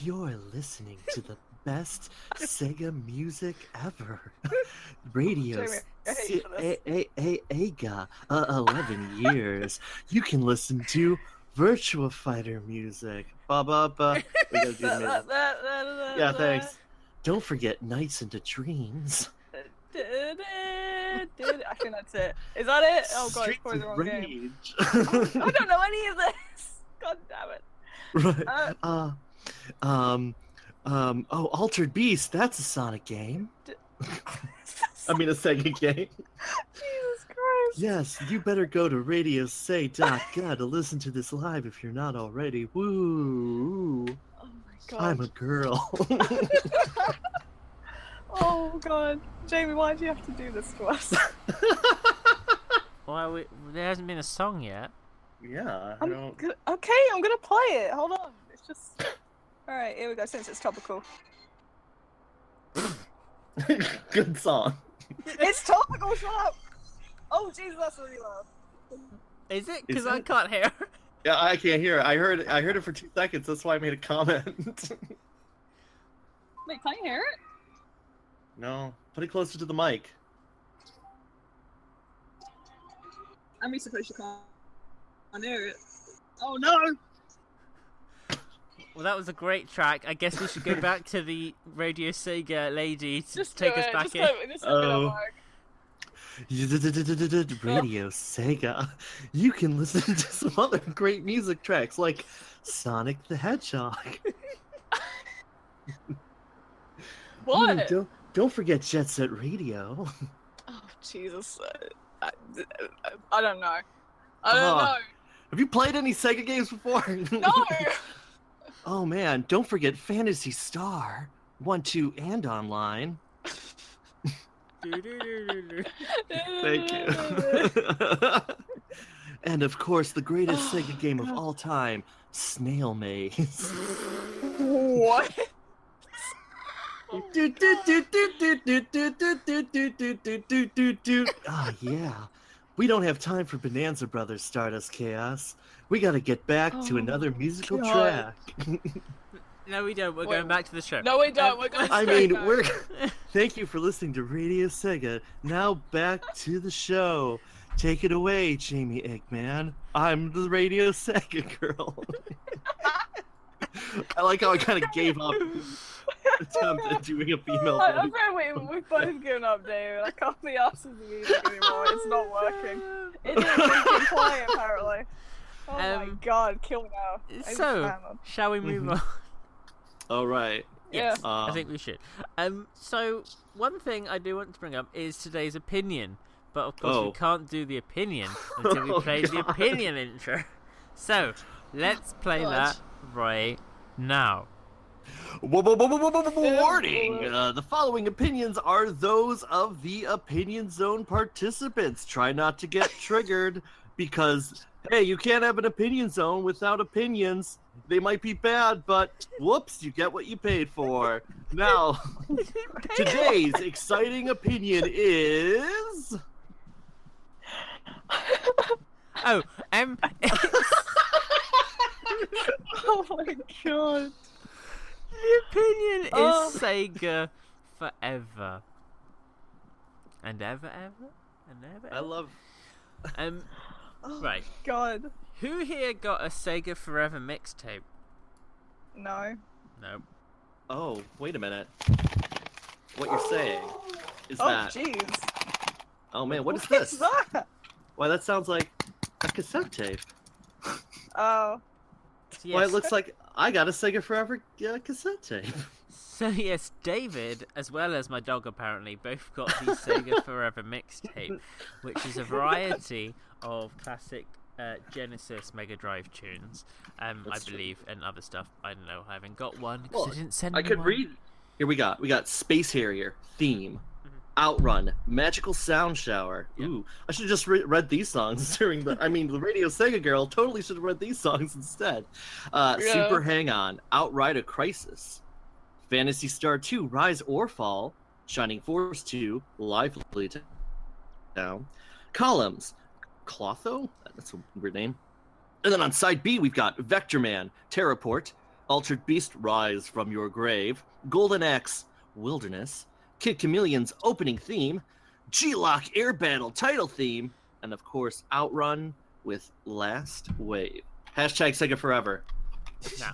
You're listening to the best Sega music ever. Radio Jamie, I hate S- you for this. A- A- A- Aga, uh, 11 years. You can listen to Virtua Fighter music. Ba ba ba. Do Yeah, thanks. Don't forget Nights into Dreams. I think that's it. Is that it? Oh god, it's Streets probably the wrong game. I don't know any of this. God damn it. right. Uh, Uh, um, um, oh, Altered Beast, that's a Sonic game. I mean, a Sega game. Jesus Christ. Yes, you better go to radiosay.god to listen to this live if you're not already. Woo! Oh my god. I'm a girl. Oh god. Jamie, why do you have to do this to us? Well, we, there hasn't been a song yet. yeah, I I'm don't. go- okay, I'm gonna play it. Hold on. It's just. Alright, here we go, since it's topical. Good song. It's topical, shut up! Oh, Jesus, that's really loud. Is it? Because I it? can't hear. Yeah, I can't hear it. I heard. I heard it for two seconds. That's why I made a comment. Wait, can you hear it? no, put it closer to the mic. I'm supposed to can't can't hear it. Oh no! Well, that was a great track. I guess we should go back to the Radio Sega lady to Just take us it. back just in. Do. This is Oh. Radio Sega. You can listen to some other great music tracks like Sonic the Hedgehog. Ooh, What? don't, don't forget Jet Set Radio. Oh Jesus! Uh, I, I don't know. I don't Oh. Have you played any Sega games before? No. Oh man, don't forget Phantasy Star. One, two, and online. Thank you. and of course, the greatest Sega game of all time, Snail Maze. what? Do, do, do, do, do, do, do, do, do, do, do, do, do, do, do. Ah, yeah. We don't have time for Bonanza Brothers Stardust Chaos. We gotta get back to Oh, another musical God. track. no, we don't. We're Wait, going back to the show. No, we don't. Um, We're going. I mean, back. we're. Thank you for listening to Radio Sega. Now back to the show. Take it away, Jamie Eggman. I'm the Radio Sega girl. I like how I kind of gave up attempt at doing a female I, voice. I'm very we, we've both given up, David. I can't be asked with the music anymore. It's not working. It didn't keep playing apparently. Oh my Um, god, kill now. I need so- to fan them. Shall we move Mhm. on? All right. Yes, Yeah. I Um, think we should. Um, so one thing I do want to bring up is today's opinion, but of course we Oh. can't do the opinion until we Oh, play the opinion intro. So let's play God. that right now. Warning! Uh, the following opinions are those of the Opinion Zone participants. Try not to get triggered because, hey, you can't have an Opinion Zone without opinions. They might be bad, but whoops, you get what you paid for. Now, today's exciting opinion is. Oh, um, oh my god. the opinion is Oh. Sega forever and ever, ever, and ever. I love. Um, Oh right. God. Who here got a Sega Forever mixtape? No. No. Oh, wait a minute. What you're saying is Oh that. jeez. Oh man, what is What is this? that? Why, that sounds like a cassette tape. Oh. So, Why, it looks like I got a Sega Forever uh, cassette tape. so yes, David, as well as my dog, apparently both got the Sega Forever mixtape, which is a variety of classic uh, Genesis Mega Drive tunes. Um, I That's true. believe, and other stuff. I don't know. I haven't got one because Well, they didn't send I me could one. read. Here we got. We got Space Harrier theme, Mhm. Outrun, Magical Sound Shower. Yep. Ooh, I should have just re- read these songs during the. I mean, the Radio Sega girl totally should have read these songs instead. Uh, Yeah. Super Hang On, Outride a Crisis, Phantasy Star 2, Rise or Fall, Shining Force 2, Lively Down, Columns, Clotho. That's a weird name. And then on side B, we've got Vector Man, Terraport, Altered Beast, Rise from Your Grave, Golden Axe, Wilderness, Kid Chameleon's opening theme, G-LOC Air Battle title theme, and of course Outrun with Last Wave. Hashtag Sega Forever. Now,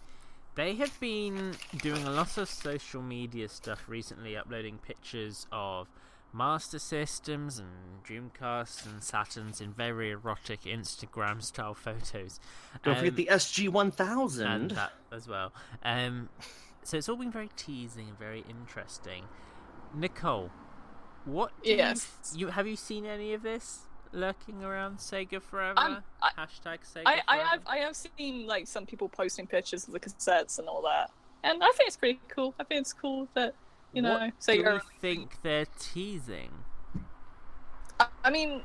they have been doing a lot of social media stuff recently, uploading pictures of Master Systems and Dreamcasts and Saturns in very erotic Instagram style photos. Don't Um, forget the SG and 1000. that as well. Um, so it's all been very teasing and very interesting. Nicole, what? Do Yes. You, you have you seen any of this? lurking around Sega Forever? I'm- I- Hashtag Sega I, I have I have seen like some people posting pictures of the cassettes and all that, and I think it's pretty cool. I think it's cool that you know what Sega. do you think they're teasing? I, I mean,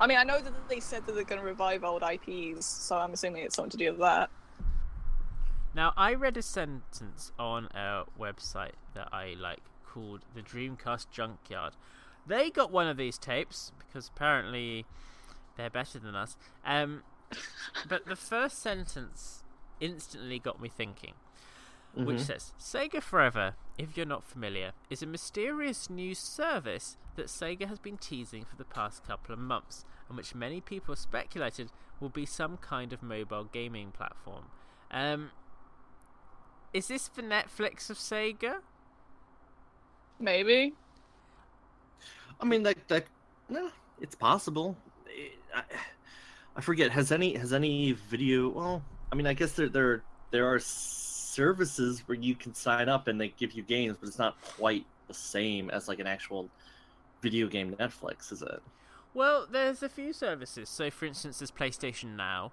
I mean, I know that they said that they're going to revive old IPs, so I'm assuming it's something to do with that. Now, I read a sentence on a website that I like called the Dreamcast Junkyard. They got one of these tapes because apparently they're better than us. Um, but the first sentence instantly got me thinking, which Mhm. says Sega Forever, if you're not familiar, is a mysterious new service that Sega has been teasing for the past couple of months, and which many people speculated will be some kind of mobile gaming platform. Um, is this the Netflix of Sega? Maybe. I mean, that that no, it's possible. I, I forget. Has any has any video? Well, I mean, I guess there there there are services where you can sign up and they give you games, but it's not quite the same as like an actual video game Netflix, is it? Well, there's a few services. So, for instance, there's PlayStation Now,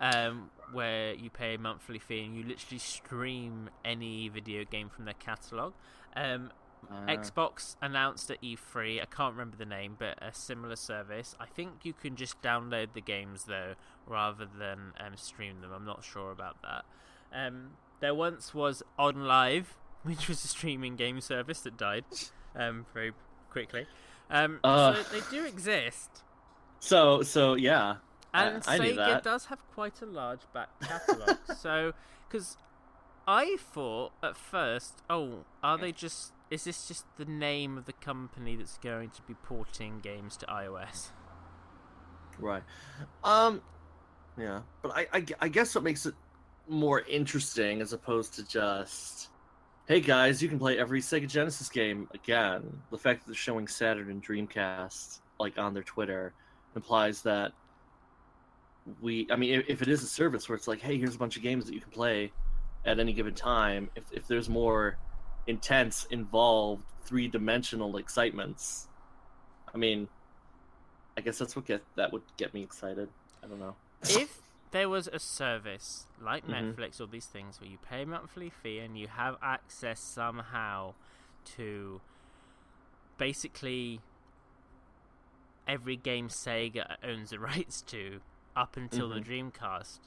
um, where you pay a monthly fee and you literally stream any video game from their catalog. Um, Uh, Xbox announced at E3, I can't remember the name, but a similar service. I think you can just download the games though, rather than um, stream them. I'm not sure about that. Um, there once was On Live, which was a streaming game service that died um, very quickly. Um, Ugh. so they do exist, So so yeah. I- and I knew Sega does have quite a large back catalogue. so, because I thought at first, oh, are they just? Is this just the name of the company that's going to be porting games to iOS? Right. Um. Yeah, but I, I I guess what makes it more interesting as opposed to just, hey guys, you can play every Sega Genesis game again. The fact that they're showing Saturn and Dreamcast like on their Twitter implies that we. I mean, if, it is a service where it's like, hey, here's a bunch of games that you can play at any given time. If if there's more intense, involved, three dimensional excitements, I mean, I guess that's what get that would get me excited. I don't know. if there was a service like Mhm. Netflix or these things where you pay a monthly fee and you have access somehow to basically every game Sega owns the rights to up until the Dreamcast,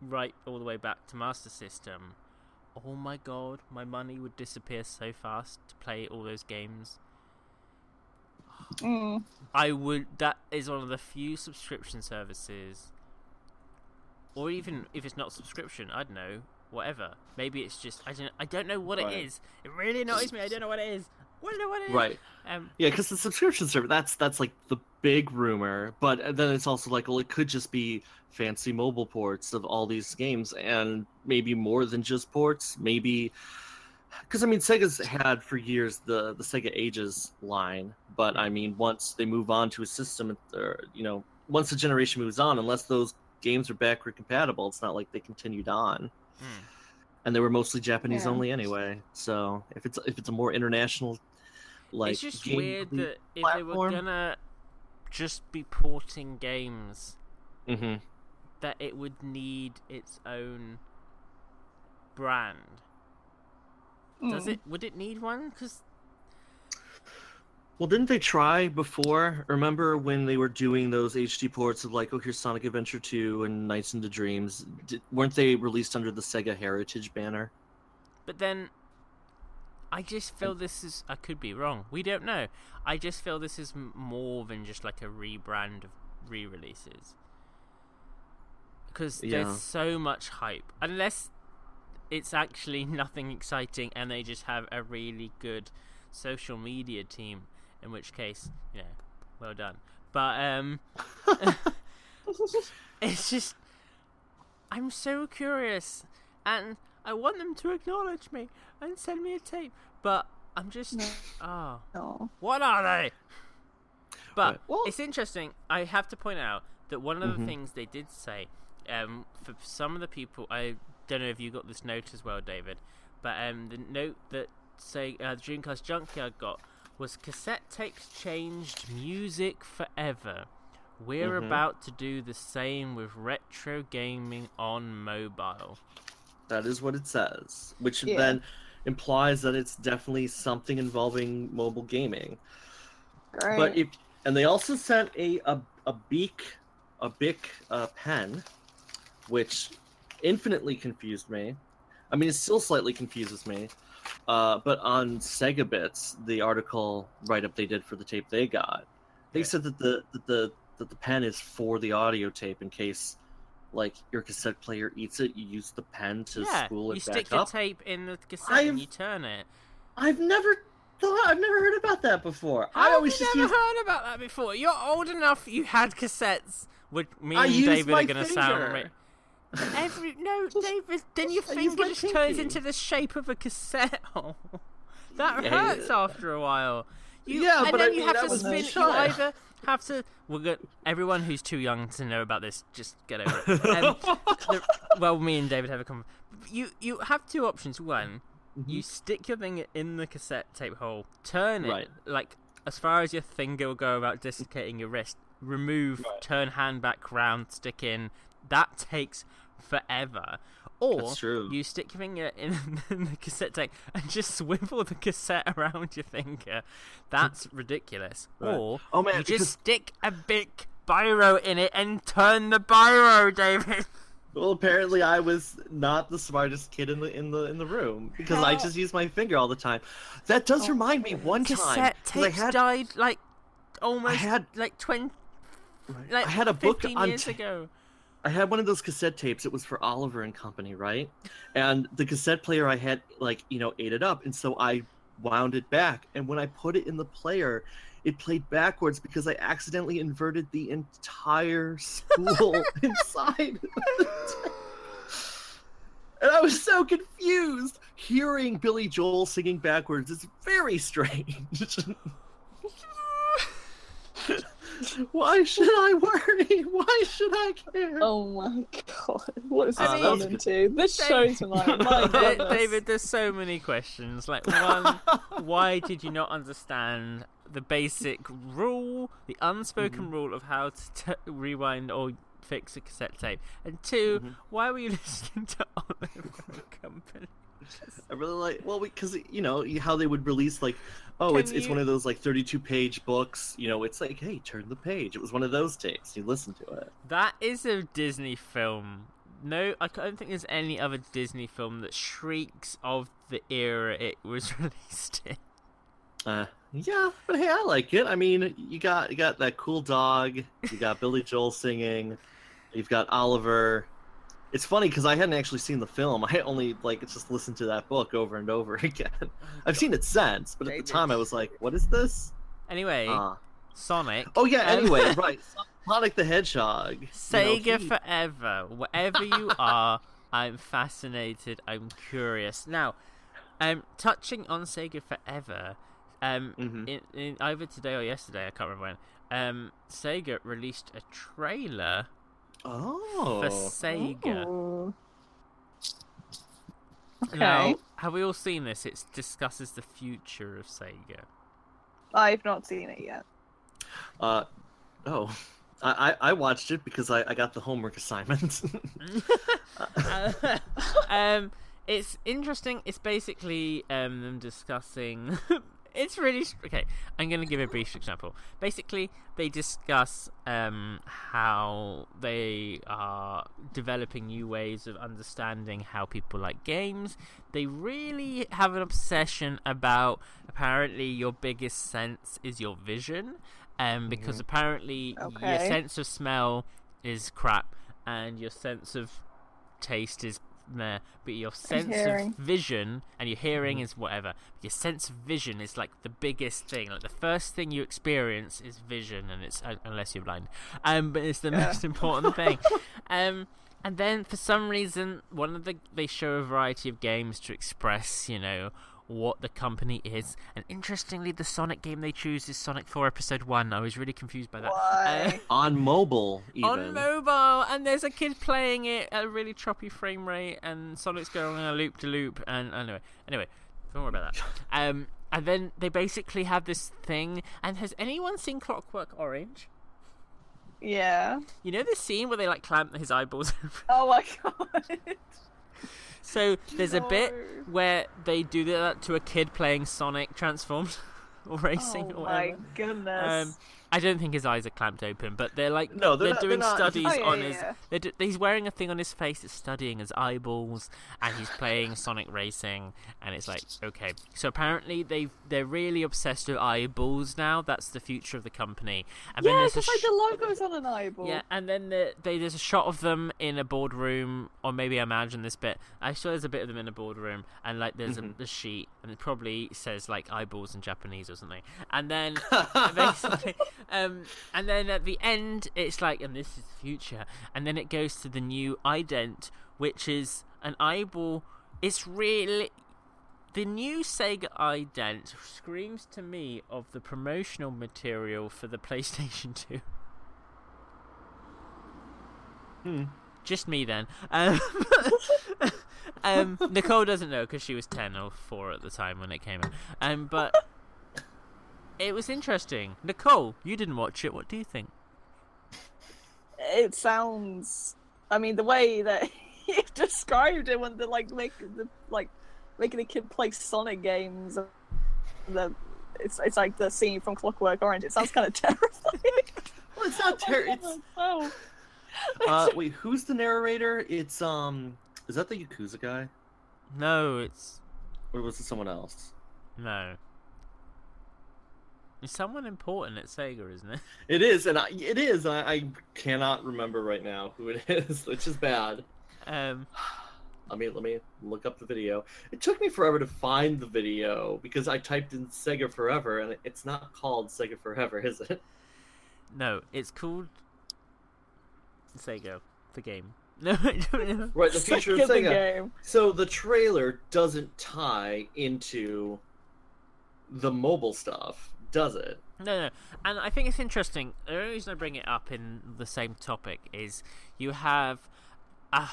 right all the way back to Master System. Oh my god, my money would disappear so fast to play all those games. Mm. I would. That is one of the few subscription services, or even if it's not subscription, I don't know, whatever. Maybe it's just I don't. I don't know what Right. it is. It really annoys me. I don't know what it is. I don't know what it is. Right. Um. Yeah, because the subscription service that's that's like the big rumor, but then it's also like, well, it could just be fancy mobile ports of all these games, and maybe more than just ports. Maybe because I mean, Sega's had for years the the Sega Ages line, but I mean, once they move on to a system, or you know, once the generation moves on, unless those games are backward compatible, it's not like they continued on. hmm. And they were mostly Japanese Yeah. only anyway. So if it's if it's a more international, like it's just game weird release- that if they were gonna just be porting games, Mhm. that it would need its own brand. Does Mm. it? Would it need one? Because Well, didn't they try before? Remember when they were doing those HD ports of like, oh, here's Sonic Adventure 2 and Nights into Dreams? Did, weren't they released under the Sega Heritage banner? But then, I just feel this is. I could be wrong. We don't know. I just feel this is more than just like a rebrand of re releases. Because Yeah. there's so much hype. Unless it's actually nothing exciting and they just have a really good social media team, in which case, you know, well done. But, um. it's just I'm so curious and I want them to acknowledge me and send me a tape, but I'm just No. oh, No. what are they? But Right. Well- it's interesting. I have to point out that one of the Mhm. things they did say, um, for some of the people, I don't know if you got this note as well, David, but um, the note that say uh, the Dreamcast Junkyard got was cassette tapes changed music forever. We're Mhm. about to do the same with retro gaming on mobile. That is what it says, which Yeah. then implies that it's definitely something involving mobile gaming. Great. But if and they also sent a a, a beak a Bic uh, pen, which infinitely confused me. I mean, it still slightly confuses me. Uh, but on Sega Bits, the article write up they did for the tape they got, they Yeah. said that the that the that the pen is for the audio tape in case like your cassette player eats it, you use the pen to yeah, spool it you stick your up. tape in the cassette I've- and you turn it. I've never thought I've never heard about that before. How I have always you just never heard about that before? You're old enough. You had cassettes. Which me I and David are gonna sound. finger. Ri- Every no, Just- David. Then your finger my just turns into the shape of a cassette hole. that Yeah, hurts yeah. after a while. You, Yeah, and but then I you mean, have to spin. a You child. either have to. We're good. Everyone who's too young to know about this, just get over it. Um, the, well, me and David have a conversation. You you have two options. One, you stick your thing in the cassette tape hole, turn it Right. like as far as your finger will go about dislocating your wrist. Remove, Right. turn hand back round, stick in. That takes forever. Or you stick your finger in, in the cassette tape and just swivel the cassette around your finger. That's ridiculous. Right. Or Oh, man, you because- just stick a big biro in it and turn the biro, David. Well, apparently I was not the smartest kid in the in the in the room because I just use my finger all the time. That does oh, remind me one time Cassette 'cause I tapes had died like almost I had- like twenty. Like I had a book 15 on years ta- ago. I had one of those cassette tapes. It was for Oliver and Company, right? And the cassette player I had like you know ate it up, and so I wound it back. And when I put it in the player, it played backwards because I accidentally inverted the entire spool inside. And I was so confused. Hearing Billy Joel singing backwards is very strange. Why should I worry? Why should I care? oh my god, what is this I mean- turned into? This Dave- show tonight, my Da- goodness. David, there's so many questions. Like one, why did you not understand the basic rule, the unspoken Mm-hmm. rule of how to t- rewind or fix a cassette tape? And 2 Mhm. why were you listening to Oliver and Company? I really like well because you know how they would release like oh Can it's it's one of those like 32 page books you know it's like hey turn the page. It was one of those tapes you listen to it. That is a Disney film. No, I don't think there's any other Disney film that shrieks of the era it was released in. uh yeah but hey I like it. I mean you got you got that cool dog. You got Billy Joel singing. You've got Oliver it's funny because I hadn't actually seen the film I only like just listened to that book over and over again I've seen it since but at the time I was like what is this Anyway, uh, Sonic. oh yeah Um, anyway right Sonic the Hedgehog you know, Sega he- forever. Wherever you are, I'm fascinated. I'm curious. Now, um, touching on Sega forever, um, Mhm. in, in either today or yesterday, I can't remember when. Um, Sega released a trailer Oh. for Sega. Ooh. Okay. Now, have we all seen this? It discusses the future of Sega. I've not seen it yet. Uh, oh. I, I I watched it because I, I got the homework assignment. Uh, um, it's interesting. It's basically um, them discussing. it's really okay. I'm going to give a brief example. Basically, they discuss um, how they are developing new ways of understanding how people like games. They really have an obsession about apparently your biggest sense is your vision, um, because apparently your sense of smell is crap and your sense of taste is meh, but your sense of vision and your hearing is whatever. Your sense of vision is like the biggest thing. Like the first thing you experience is vision, and it's uh, unless you're blind. Um, but it's the Yeah. most important thing. Um, and then for some reason, one of the they show a variety of games to express, you know, what the company is. And interestingly, the Sonic game they choose is Sonic 4 Episode 1. I was really confused by that. Uh, Why? On mobile, even. on mobile, and there's a kid playing it at a really choppy frame rate, and Sonic's going on a loop to loop, and anyway, anyway, don't worry about that. Um, and then they basically have this thing. And has anyone seen Clockwork Orange? Yeah. You know the scene where they like clamp his eyeballs? Oh my god. So there's a bit where they do that to a kid playing Sonic Transformed or racing oh or my whatever. goodness. Um, I don't think his eyes are clamped open, but they're like No, they're they're, not- doing they're studies Oh, yeah, on yeah, his. They're do, he's wearing a thing on his face that's studying his eyeballs, and he's playing Sonic Racing, and it's like okay. So apparently they they're really obsessed with eyeballs now. That's the future of the company. And yeah, there's a because like the logo's on an eyeball. yeah, and then the, they, there's a shot of them in a boardroom, or maybe I imagine this bit. I saw there's a bit of them in a boardroom, and like there's Mhm. a, a sheet, and it probably says like eyeballs in Japanese or something. And then basically, um, and then at the end, it's like, and this is the future. And then it goes to the new ident, which is an eyeball. It's really the new Sega ident screams to me of the promotional material for the PlayStation 2. Hmm. Just me then. Um, um, Nicole doesn't know because she was 10 or 4 at the time when it came out. Um, but it was interesting. Nicole, you didn't watch it. What do you think? It sounds. I mean, the way that you described it when they're like make the like making a kid play Sonic games. The it's it's like the scene from Clockwork Orange. It sounds kind of terrifying. well, it's not terrible. Oh, uh, wait, who's the narrator? It's um, is that the Yakuza guy, No, it's. or was it someone else? No. It's someone important at Sega, isn't it? It is, and I, it is. I, I cannot remember right now who it is, which is bad. Um, Let me let me look up the video. It took me forever to find the video because I typed in Sega Forever, and it's not called Sega Forever, is it? no, it's called Sega, the game. No, I don't know. Right, the future of Sega the Sega. game. So the trailer doesn't tie into the mobile stuff, does it? No, no, and I think it's interesting. The only reason I bring it up in the same topic is you have a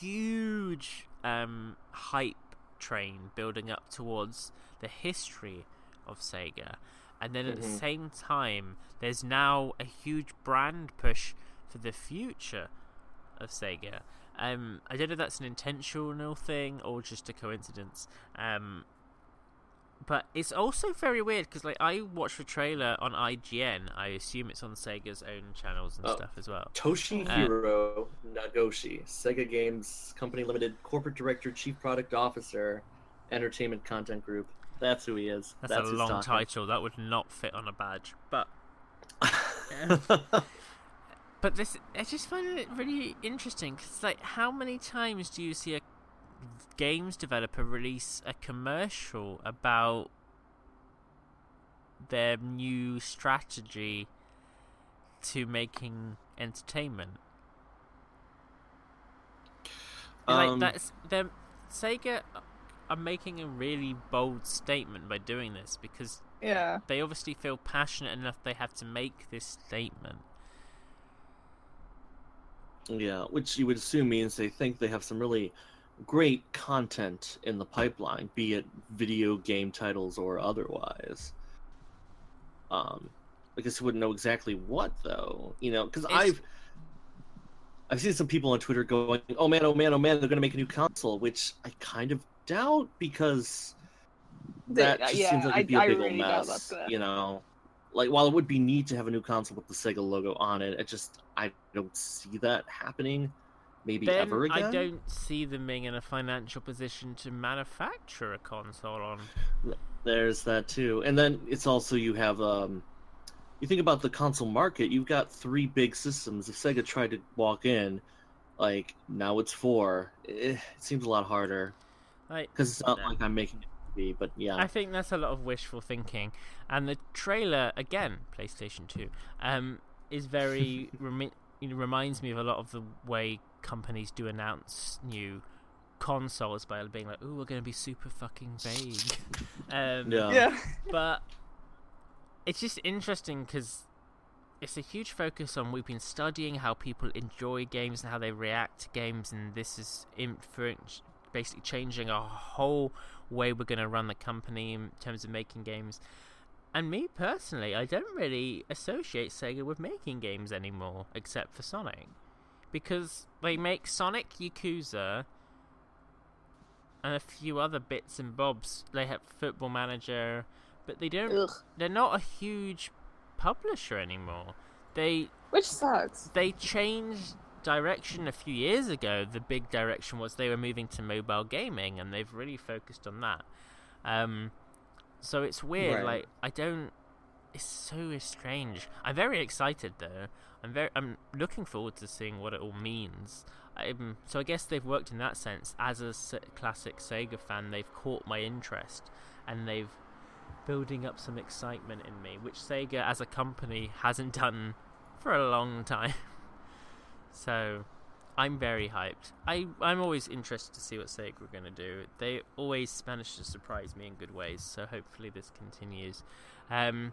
huge um, hype train building up towards the history of Sega, and then at the Mhm. same time, there's now a huge brand push for the future of Sega. Um, I don't know if that's an intentional thing or just a coincidence. Um, but it's also very weird because like I watched the trailer on IGN. I assume it's on Sega's own channels and Oh. stuff as well. Toshihiro uh, Nagoshi, Sega Games Company Limited Corporate Director, Chief Product Officer, Entertainment Content Group. That's who he is. That's, That's a long talking. title. That would not fit on a badge. But but this I just find it really interesting because like how many times do you see a games developer release a commercial about their new strategy to making entertainment? like Um, that's them Sega are making a really bold statement by doing this because Yeah. they obviously feel passionate enough they have to make this statement. Yeah, which you would assume means they think they have some really great content in the pipeline, be it video game titles or otherwise. Um, I guess you wouldn't know exactly what though, you know, because I've I've seen some people on Twitter going, "Oh man, oh man, oh man, they're going to make a new console," which I kind of doubt because that uh, just yeah, seems like it'd be I- a I big old really doubt mess, you know. Like while it would be neat to have a new console with the Sega logo on it, it just I don't see that happening. Maybe then ever again. I don't see them being in a financial position to manufacture a console on. There's that too, and then it's also you have um, you think about the console market. You've got three big systems. If Sega tried to walk in, like now it's four, eh, it seems a lot harder Like, because it's not Yeah. like I'm making it be. But yeah, I think that's a lot of wishful thinking. And the trailer, again, PlayStation 2, um, is very remi- it reminds me of a lot of the way companies do announce new consoles by being like, "Ooh, we're going to be super fucking vague." um, yeah. Yeah. but it's just interesting because it's a huge focus on we've been studying how people enjoy games and how they react to games, and this is influence basically changing our whole way we're going to run the company in terms of making games. and me personally, I don't really associate Sega with making games anymore, except for Sonic, because they make Sonic Yakuza and a few other bits and bobs. They have Football Manager, but they don't. Ugh. They're not a huge publisher anymore. They Which sucks. they changed direction a few years ago. The big direction was they were moving to mobile gaming, and they've really focused on that. Um, so it's weird. Right. Like I don't. It's so strange. I'm very excited though. I'm very. I'm looking forward to seeing what it all means. Um, so I guess they've worked in that sense. As a classic Sega fan, they've caught my interest, and they've building up some excitement in me, which Sega as a company hasn't done for a long time. so I'm very hyped. I I'm always interested to see what Sega are going to do. They always manage to surprise me in good ways, so hopefully this continues. Um,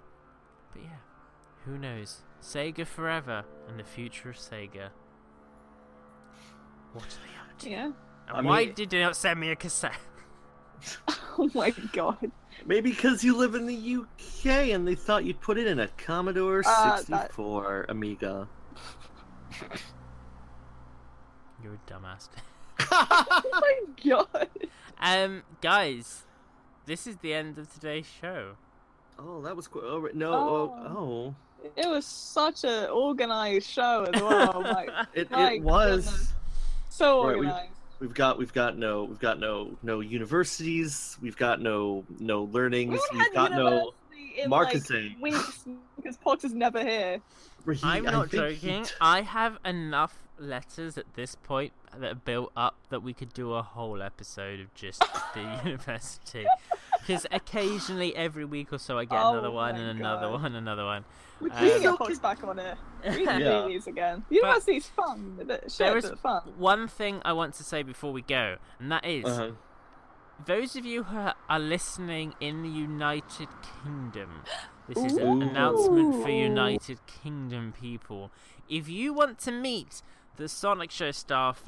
but yeah, who knows? Sega forever and the future of Sega. What are they up to? Yeah. And I why mean- did they not send me a cassette? Oh my god. Maybe because you live in the UK and they thought you'd put it in a Commodore Uh, that- 64 Amiga. You're a dumbass. Oh my god. um, guys, this is the end of today's show. oh, that was quick. Oh, right, no. Oh. oh. It was such an organized show as well. like It, it was. goodness. so Right, we- organized. We've got we've got no we've got no no universities. We've got no no learnings. We We've got no marketing. Like, weeks because Pox is never here. He- I'm not think he joking. t- I have enough letters at this point that are built up that we could do a whole episode of just the university. Because occasionally, every week or so, I get Oh another one my and another God. one, another one. we Um, We can can get back on it. We can Yeah. do these again. University's fun. A bit shit, There is but fun. one thing I want to say before we go, and that is uh-huh. those of you who are listening in the United Kingdom, this is an announcement for United Kingdom people. If you want to meet the Sonic Show staff,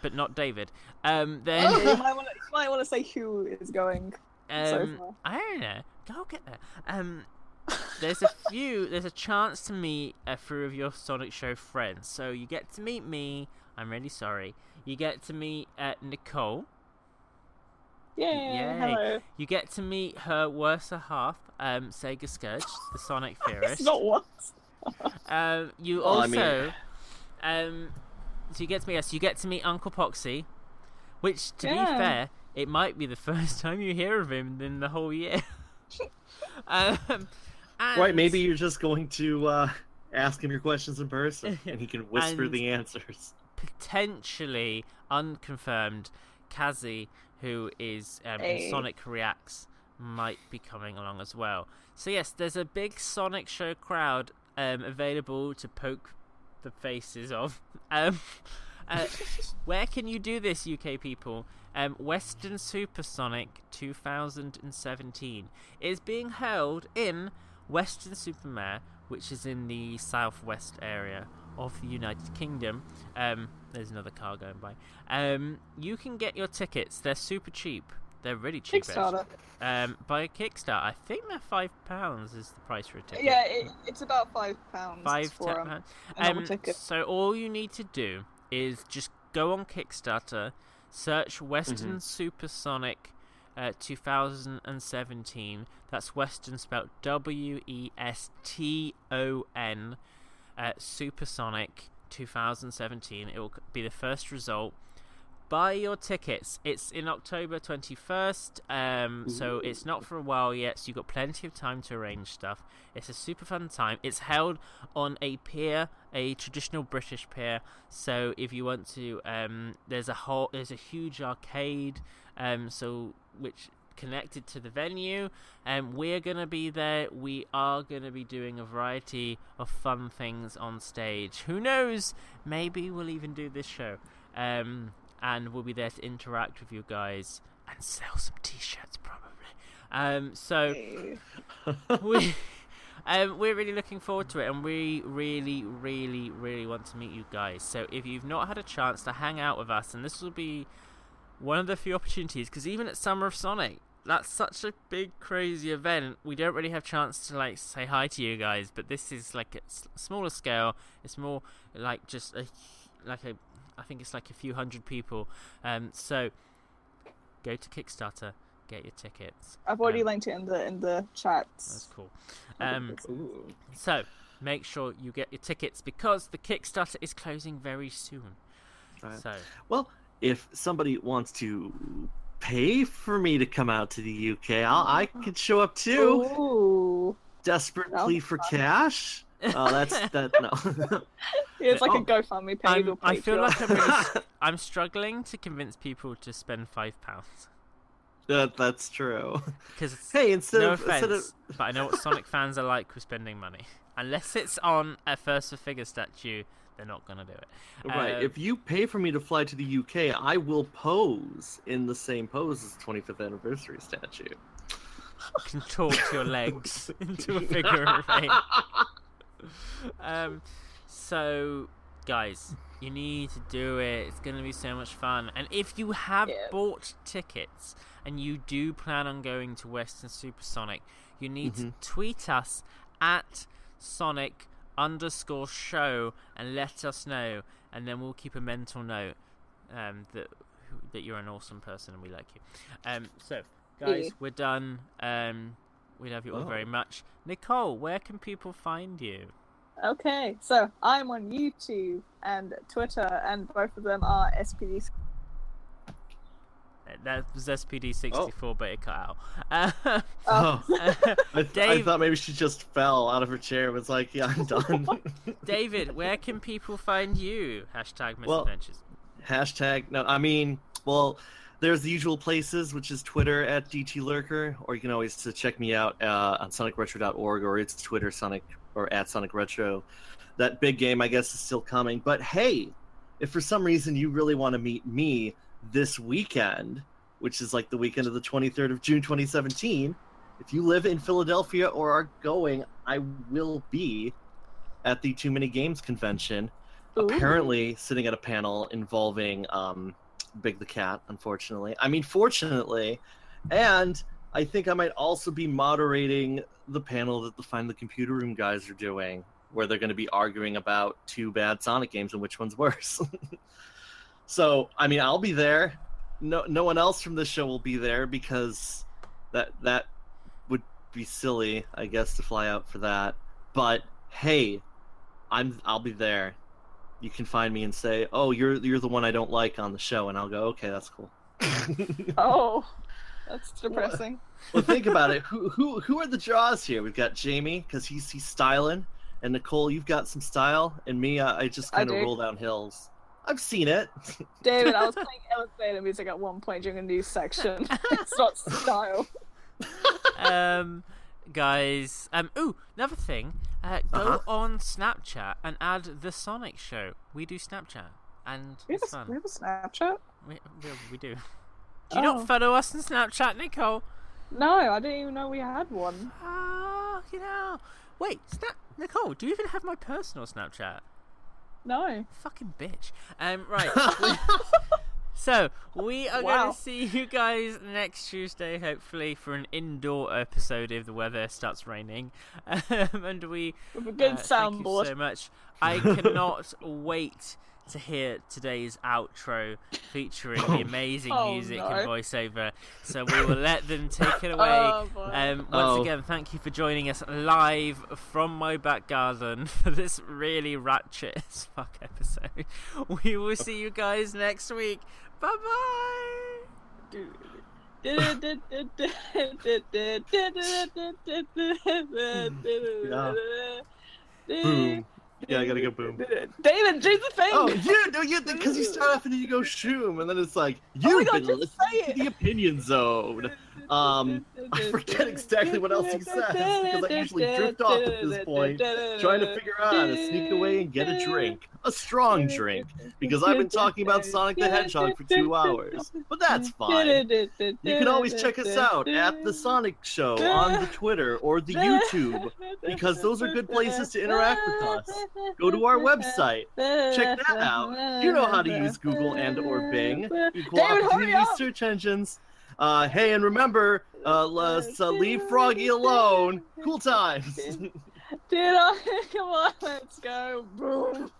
but not David, um, then Okay, you might want to. You might want to say who is going. So um, far. I don't know. Go get there. Um, there's a few. There's a chance to meet a few of your Sonic Show friends. So you get to meet me. I'm really sorry. You get to meet uh, Nicole. Yay! Yay. Hello. You get to meet her worse half, um, Sega Scourge, the Sonic It's Theorist. not what. Um, you Well, I also, mean- um, so you get to meet us. You get to meet Uncle Poxy, which, to be fair, it might be the first time you hear of him in the whole year. um, and, Right, maybe you're just going to uh, ask him your questions in person, and he can whisper the answers. potentially unconfirmed Kazi, who is um, in Hey. Sonic Reacts, might be coming along as well. So yes, there's a big Sonic Show crowd um, available to poke the faces of. Um, uh, where can you do this, UK people? Um, Weston Supersonic 2017 is being held in Weston-super-Mare, which is in the southwest area of the United Kingdom. Um, there's another car going by. Um, you can get your tickets. They're super cheap. They're really cheap. Kickstarter. Um, by Kickstart, I think they're five pounds is the price for a ticket. Yeah, it, it's about five pounds five for ten um, pounds. Um, so all you need to do is just go on Kickstarter, search Weston Supersonic uh, 2017. That's Western spelled W E S T O N. Uh, Supersonic 2017. It will be the first result. Buy your tickets. It's in October 21st, um, so it's not for a while yet, so you've got plenty of time to arrange stuff. It's a super fun time. It's held on a pier, a traditional British pier. So if you want to, um, there's a whole, there's a huge arcade, um, so which connected to the venue. Um, we're gonna be there. We are gonna be doing a variety of fun things on stage. Who knows? Maybe we'll even do this show. Um, and we'll be there to interact with you guys and sell some t-shirts probably. Um, so we um, we're really looking forward to it and we really really really want to meet you guys so if you've not had a chance to hang out with us and this will be one of the few opportunities because even at summer of sonic that's such a big, crazy event. We don't really have chance to like say hi to you guys, but this is like a smaller scale. It's more like just a like a I think it's like a few hundred people. Um, so go to Kickstarter, get your tickets. I've already Um, linked it in the in the chats. That's cool. Um, so make sure you get your tickets because the Kickstarter is closing very soon. Right. So Well, if somebody wants to pay for me to come out to the UK, I'll, I could show up too. Ooh. Desperate plea for fun. cash. Oh, that's that. No. It's like Oh. a GoFundMe page I'm, or I feel like I'm, really, s- I'm struggling to convince people to spend five pounds that, that's true. because Hey, instead no of offense, instead of but I know what Sonic fans are like with spending money. Unless it's on a first figure statue, they're not gonna do it. right, Uh, if you pay for me to fly to the UK, I will pose in the same pose as the 25th anniversary statue. contort your legs into a figure of eight. Um, so guys, you need to do it. It's gonna be so much fun. And if you have Yeah. bought tickets and you do plan on going to Weston Supersonic, you need Mhm. to tweet us at Sonic underscore show and let us know, and then we'll keep a mental note um, that that you're an awesome person and we like you. Um, so guys, we're done. Um, we love you all Oh. very much. Nicole, where can people find you? Okay, so I'm on YouTube and Twitter, and both of them are SPD. That was SPD64, but it cut out. Uh, Oh, I, th- I thought maybe she just fell out of her chair and was like, yeah, I'm done. David, where can people find you? Hashtag Well- misadventures. Hashtag, no, I mean, well, there's the usual places, which is Twitter at DT Lurker, or you can always uh, check me out uh, on sonicretro.org, or it's Twitter Sonic, or at Sonic Retro. That big game, I guess, is still coming. But hey, if for some reason you really want to meet me this weekend, which is like the weekend of the 23rd of June 2017, if you live in Philadelphia or are going, I will be at the Too Many Games convention Ooh. apparently sitting at a panel involving um, Big the Cat, unfortunately. I mean, fortunately. And I think I might also be moderating the panel that the Find the Computer Room guys are doing, where they're going to be arguing about two bad Sonic games and which one's worse. so, I mean, I'll be there. No, no one else from this show will be there because that that would be silly, I guess, to fly out for that. But hey, I'm I'll be there you can find me and say, "Oh, you're you're the one I don't like on the show," and I'll go, "Okay, that's cool." Oh, that's depressing. well, think about it. Who who who are the draws here? We've got Jamie because he's he's styling, and Nicole, you've got some style, and me, I, I just kind of roll down hills. I've seen it. David, I was playing elevator music at one point during a news section. it's not style. um, guys, um, ooh, another thing. Uh, go Uh-huh. on Snapchat and add the Sonic Show. We do Snapchat, and We have, it's a, we have a Snapchat? We, we, we do. Do you Oh. not follow us on Snapchat, Nicole? No, I didn't even know we had one. Ah, you know. Wait, Snap, Nicole. Do you even have my personal Snapchat? No. Fucking bitch. Um, right. so we are Wow. going to see you guys next Tuesday, hopefully, for an indoor episode if the weather starts raining. Um, and we With a good uh, thank you so much. I cannot wait to hear today's outro featuring the amazing Oh, music no. and voiceover. So we will let them take it away. Oh. Um, once Oh. again, thank you for joining us live from my back garden for this really ratchet as fuck episode. We will see you guys next week. Bye bye. Boom. Yeah, I gotta go boom. David, do the thing. Oh, you no, you because you start off and then you go shoom, and then it's like Oh my you've God, been just listening say to it. the Opinion Zone. Um, I forget exactly what else he says because I usually drift off at this point, trying to figure out how to sneak away and get a drink, a strong drink, because I've been talking about Sonic the Hedgehog for two hours. But that's fine. You can always check us out at the Sonic Show on the Twitter or the YouTube because those are good places to interact with us. Go to our website. Check that out. You know how to use Google and or Bing, equal David, opportunity search engines. Uh, hey, and remember, uh, let's uh, leave Froggy alone. Cool times. Dude, come on, let's go. Boom.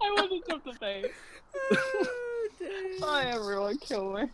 I want to jump the face. Oh, dear. Hi, everyone, kill me.